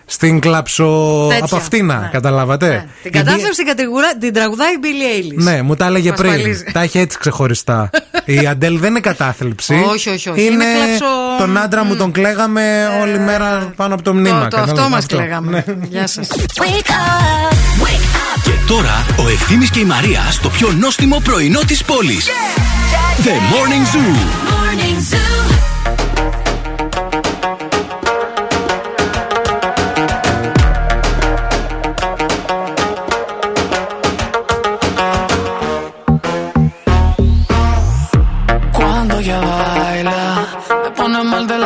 Στην κλαψο. Τέτοια. από αυτήνα, καταλάβατε. Την Γιατί- κατάθλιψη κατηγορά- την τραγουδάει η Billie Eilish. Ναι, μου τα έλεγε Μας πριν. παλίζει. Τα έχει έτσι ξεχωριστά. η Αντέλ δεν είναι κατάθλιψη. Όχι, όχι, όχι. Είναι, Είναι κλαψο- τον άντρα μου τον κλαίγαμε όλη μέρα πάνω από το μνήμα. Το, το αυτό κατάλαβες, μα κλαίγαμε. Ναι. Γεια σας. Και τώρα ο Ευθύμης και η Μαρία στο πιο νόστιμο πρωινό της πόλης. The Morning Zoo. Morning Zoo.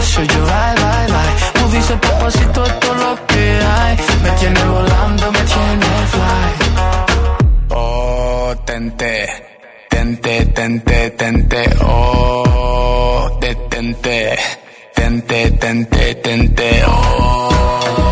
beso, yo ay, ay, ay. Tú dices papacito esto es lo que hay. Me tiene volando, me tiene fly. Oh, tente, tente, tente, tente, oh, detente, tente, tente, tente, oh,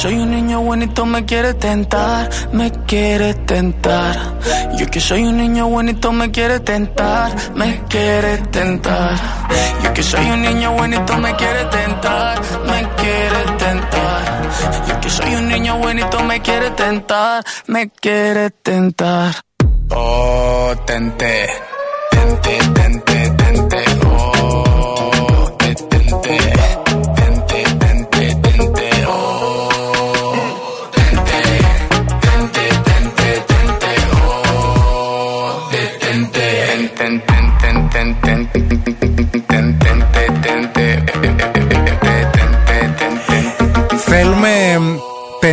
soy un niño bonito me quiere tentar, me quiere tentar. Yo que soy un niño bonito me quiere tentar, me quiere tentar. Yo que soy un niño bonito me quiere tentar, me quiere tentar. Yo que soy un niño bonito me quiere tentar, me quiere tentar. Oh, tente, tente, tente, tente, oh, te- tente,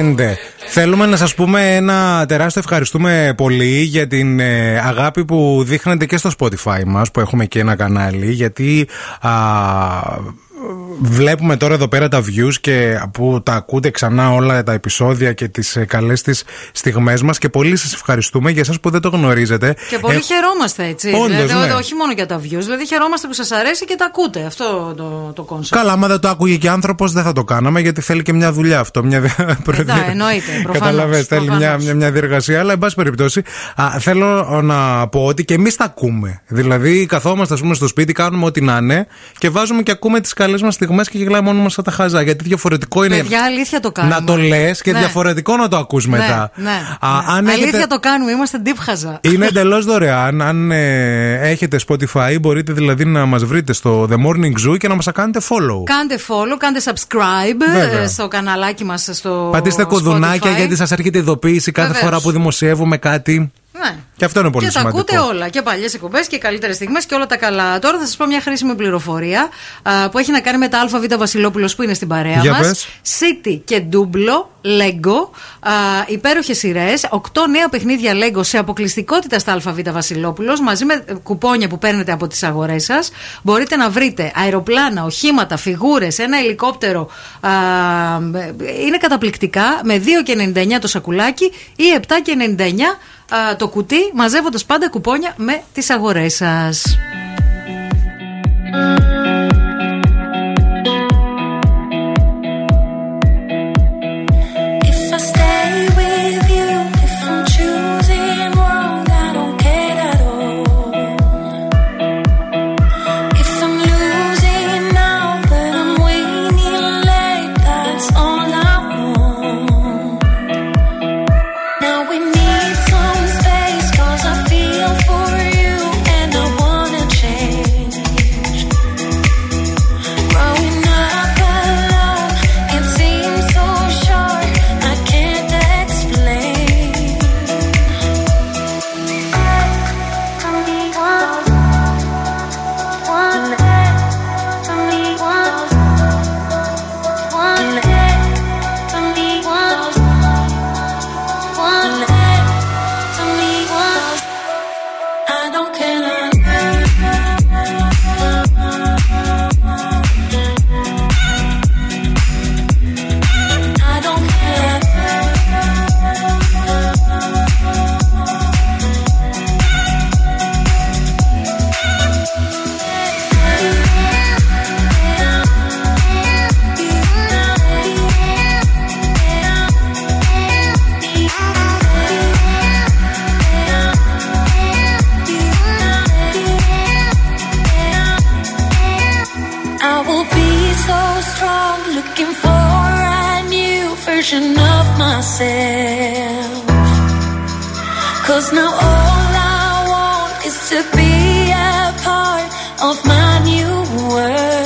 πέντε. Θέλουμε να σας πούμε ένα τεράστιο ευχαριστούμε πολύ για την ε, αγάπη που δείχνετε και στο Spotify μας που έχουμε και ένα κανάλι γιατί α, βλέπουμε τώρα εδώ πέρα τα views και που τα ακούτε ξανά όλα τα επεισόδια και τις ε, καλές τις στιγμές μας και πολύ σας ευχαριστούμε για εσάς που δεν το γνωρίζετε. Και πολύ Ε, χαιρόμαστε έτσι. Όντως, δηλαδή, ναι. όχι μόνο για τα views. Δηλαδή, χαιρόμαστε που σας αρέσει και τα ακούτε. Αυτό το, το concept. Καλά, άμα δεν το άκουγε και άνθρωπος, δεν θα το κάναμε γιατί θέλει και μια δουλειά αυτό. Μια... Εντάξει, εννοείται, προφανώς, Καταλαβες, θέλει μια, προφανώς. μια, μια διεργασία. Αλλά, εν πάση περιπτώσει, α, θέλω να πω ότι και εμείς τα ακούμε. Δηλαδή, καθόμαστε, ας πούμε, στο σπίτι, κάνουμε ό,τι να είναι και βάζουμε και ακούμε τις καλές μας στιγμές και γελάμε μόνο μας σαν τα χαζά. Γιατί διαφορετικό είναι Παιδιά, αλήθεια το κάνουμε. να το λες και Ναι. διαφορετικό να το ακούς μετά. Ναι, ναι. Α, ναι. αν Αλήθεια έχετε- το κάνουμε, είμαστε ντύπχαζα. είναι εντελώς δωρεάν. Αν ε, έχετε Spotify, μπορείτε δηλαδή να μας βρείτε στο The Morning Zoo και να μας κάνετε follow. Κάντε follow, κάντε subscribe Βέβαια. ε, στο καναλάκι μας στο. Πατήστε κουδουνάκια Spotify. γιατί σας έρχεται ειδοποίηση κάθε Βεβαίως. φορά που δημοσιεύουμε κάτι. Ναι. Και αυτό είναι πολύ και τα σημαντικό. ακούτε όλα. Και παλιές εκπομπές και καλύτερες στιγμές και όλα τα καλά. Τώρα θα σας πω μια χρήσιμη πληροφορία α, που έχει να κάνει με τα ΑΒ Βασιλόπουλος που είναι στην παρέα Για μας. πες. City και Ντούμπλο, Lego. Υπέροχες σειρές. Οκτώ νέα παιχνίδια Lego σε αποκλειστικότητα στα ΑΒ Βασιλόπουλος μαζί με ε, κουπόνια που παίρνετε από τις αγορές σας. Μπορείτε να βρείτε αεροπλάνα, οχήματα, φιγούρες, ένα ελικόπτερο. Α, είναι καταπληκτικά με 2,99 το σακουλάκι ή 7,99 α, το κουτί, μαζεύοντας πάντα κουπόνια με τις αγορές σας. version of myself. Cause now all I want is to be a part of my new world.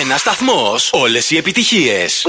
Ένας σταθμός, όλες οι επιτυχίες.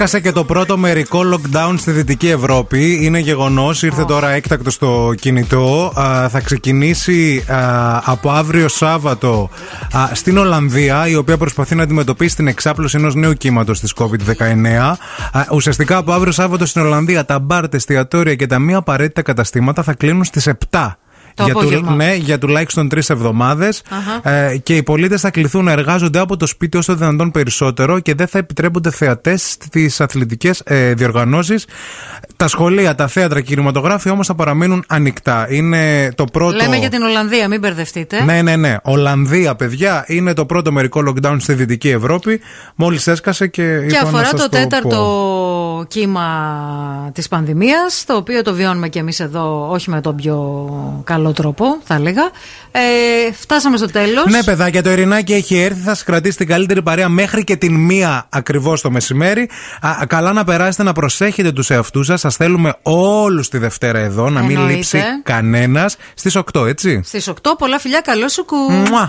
Έσκασε και το πρώτο μερικό lockdown στη Δυτική Ευρώπη, είναι γεγονός. Ήρθε τώρα έκτακτο στο κινητό. Α, θα ξεκινήσει α, από αύριο Σάββατο α, στην Ολλανδία, η οποία προσπαθεί να αντιμετωπίσει την εξάπλωση ενός νέου κύματος της COVID-19. Α, ουσιαστικά από αύριο Σάββατο στην Ολλανδία, τα μπαρ, τα εστιατόρια και τα μη απαραίτητα καταστήματα θα κλείνουν στις 7. Το για, απόγευμα. ναι, για τουλάχιστον τρεις εβδομάδες. Αχα. Ε, και οι πολίτες θα κληθούν να εργάζονται από το σπίτι όσο δυνατόν περισσότερο και δεν θα επιτρέπονται θεατές στις αθλητικές ε, διοργανώσεις. Τα σχολεία, τα θέατρα και οι κινηματογράφοι όμως θα παραμείνουν ανοιχτά. Είναι το πρώτο. Λέμε για την Ολλανδία, μην μπερδευτείτε. Ναι, ναι, ναι. Ολλανδία, παιδιά, είναι το πρώτο μερικό lockdown στη Δυτική Ευρώπη. Μόλις έσκασε και. Και είπα να αφορά σας το τέταρτο πω. Κύμα της πανδημίας, το οποίο το βιώνουμε και εμείς εδώ, όχι με τον πιο καλό τρόπο, θα έλεγα. Ε, φτάσαμε στο τέλος. Ναι, παιδάκια, το Ειρηνάκι έχει έρθει. Θα σας κρατήσει την καλύτερη παρέα μέχρι και την μία ακριβώς το μεσημέρι. Α, καλά να περάσετε, να προσέχετε τους εαυτούς σας. Σας θέλουμε όλους τη Δευτέρα εδώ, να μην Εννοείται. λείψει κανένας. Στις 8, έτσι; Στις 8, πολλά φιλιά, καλό σου κου. Μουα.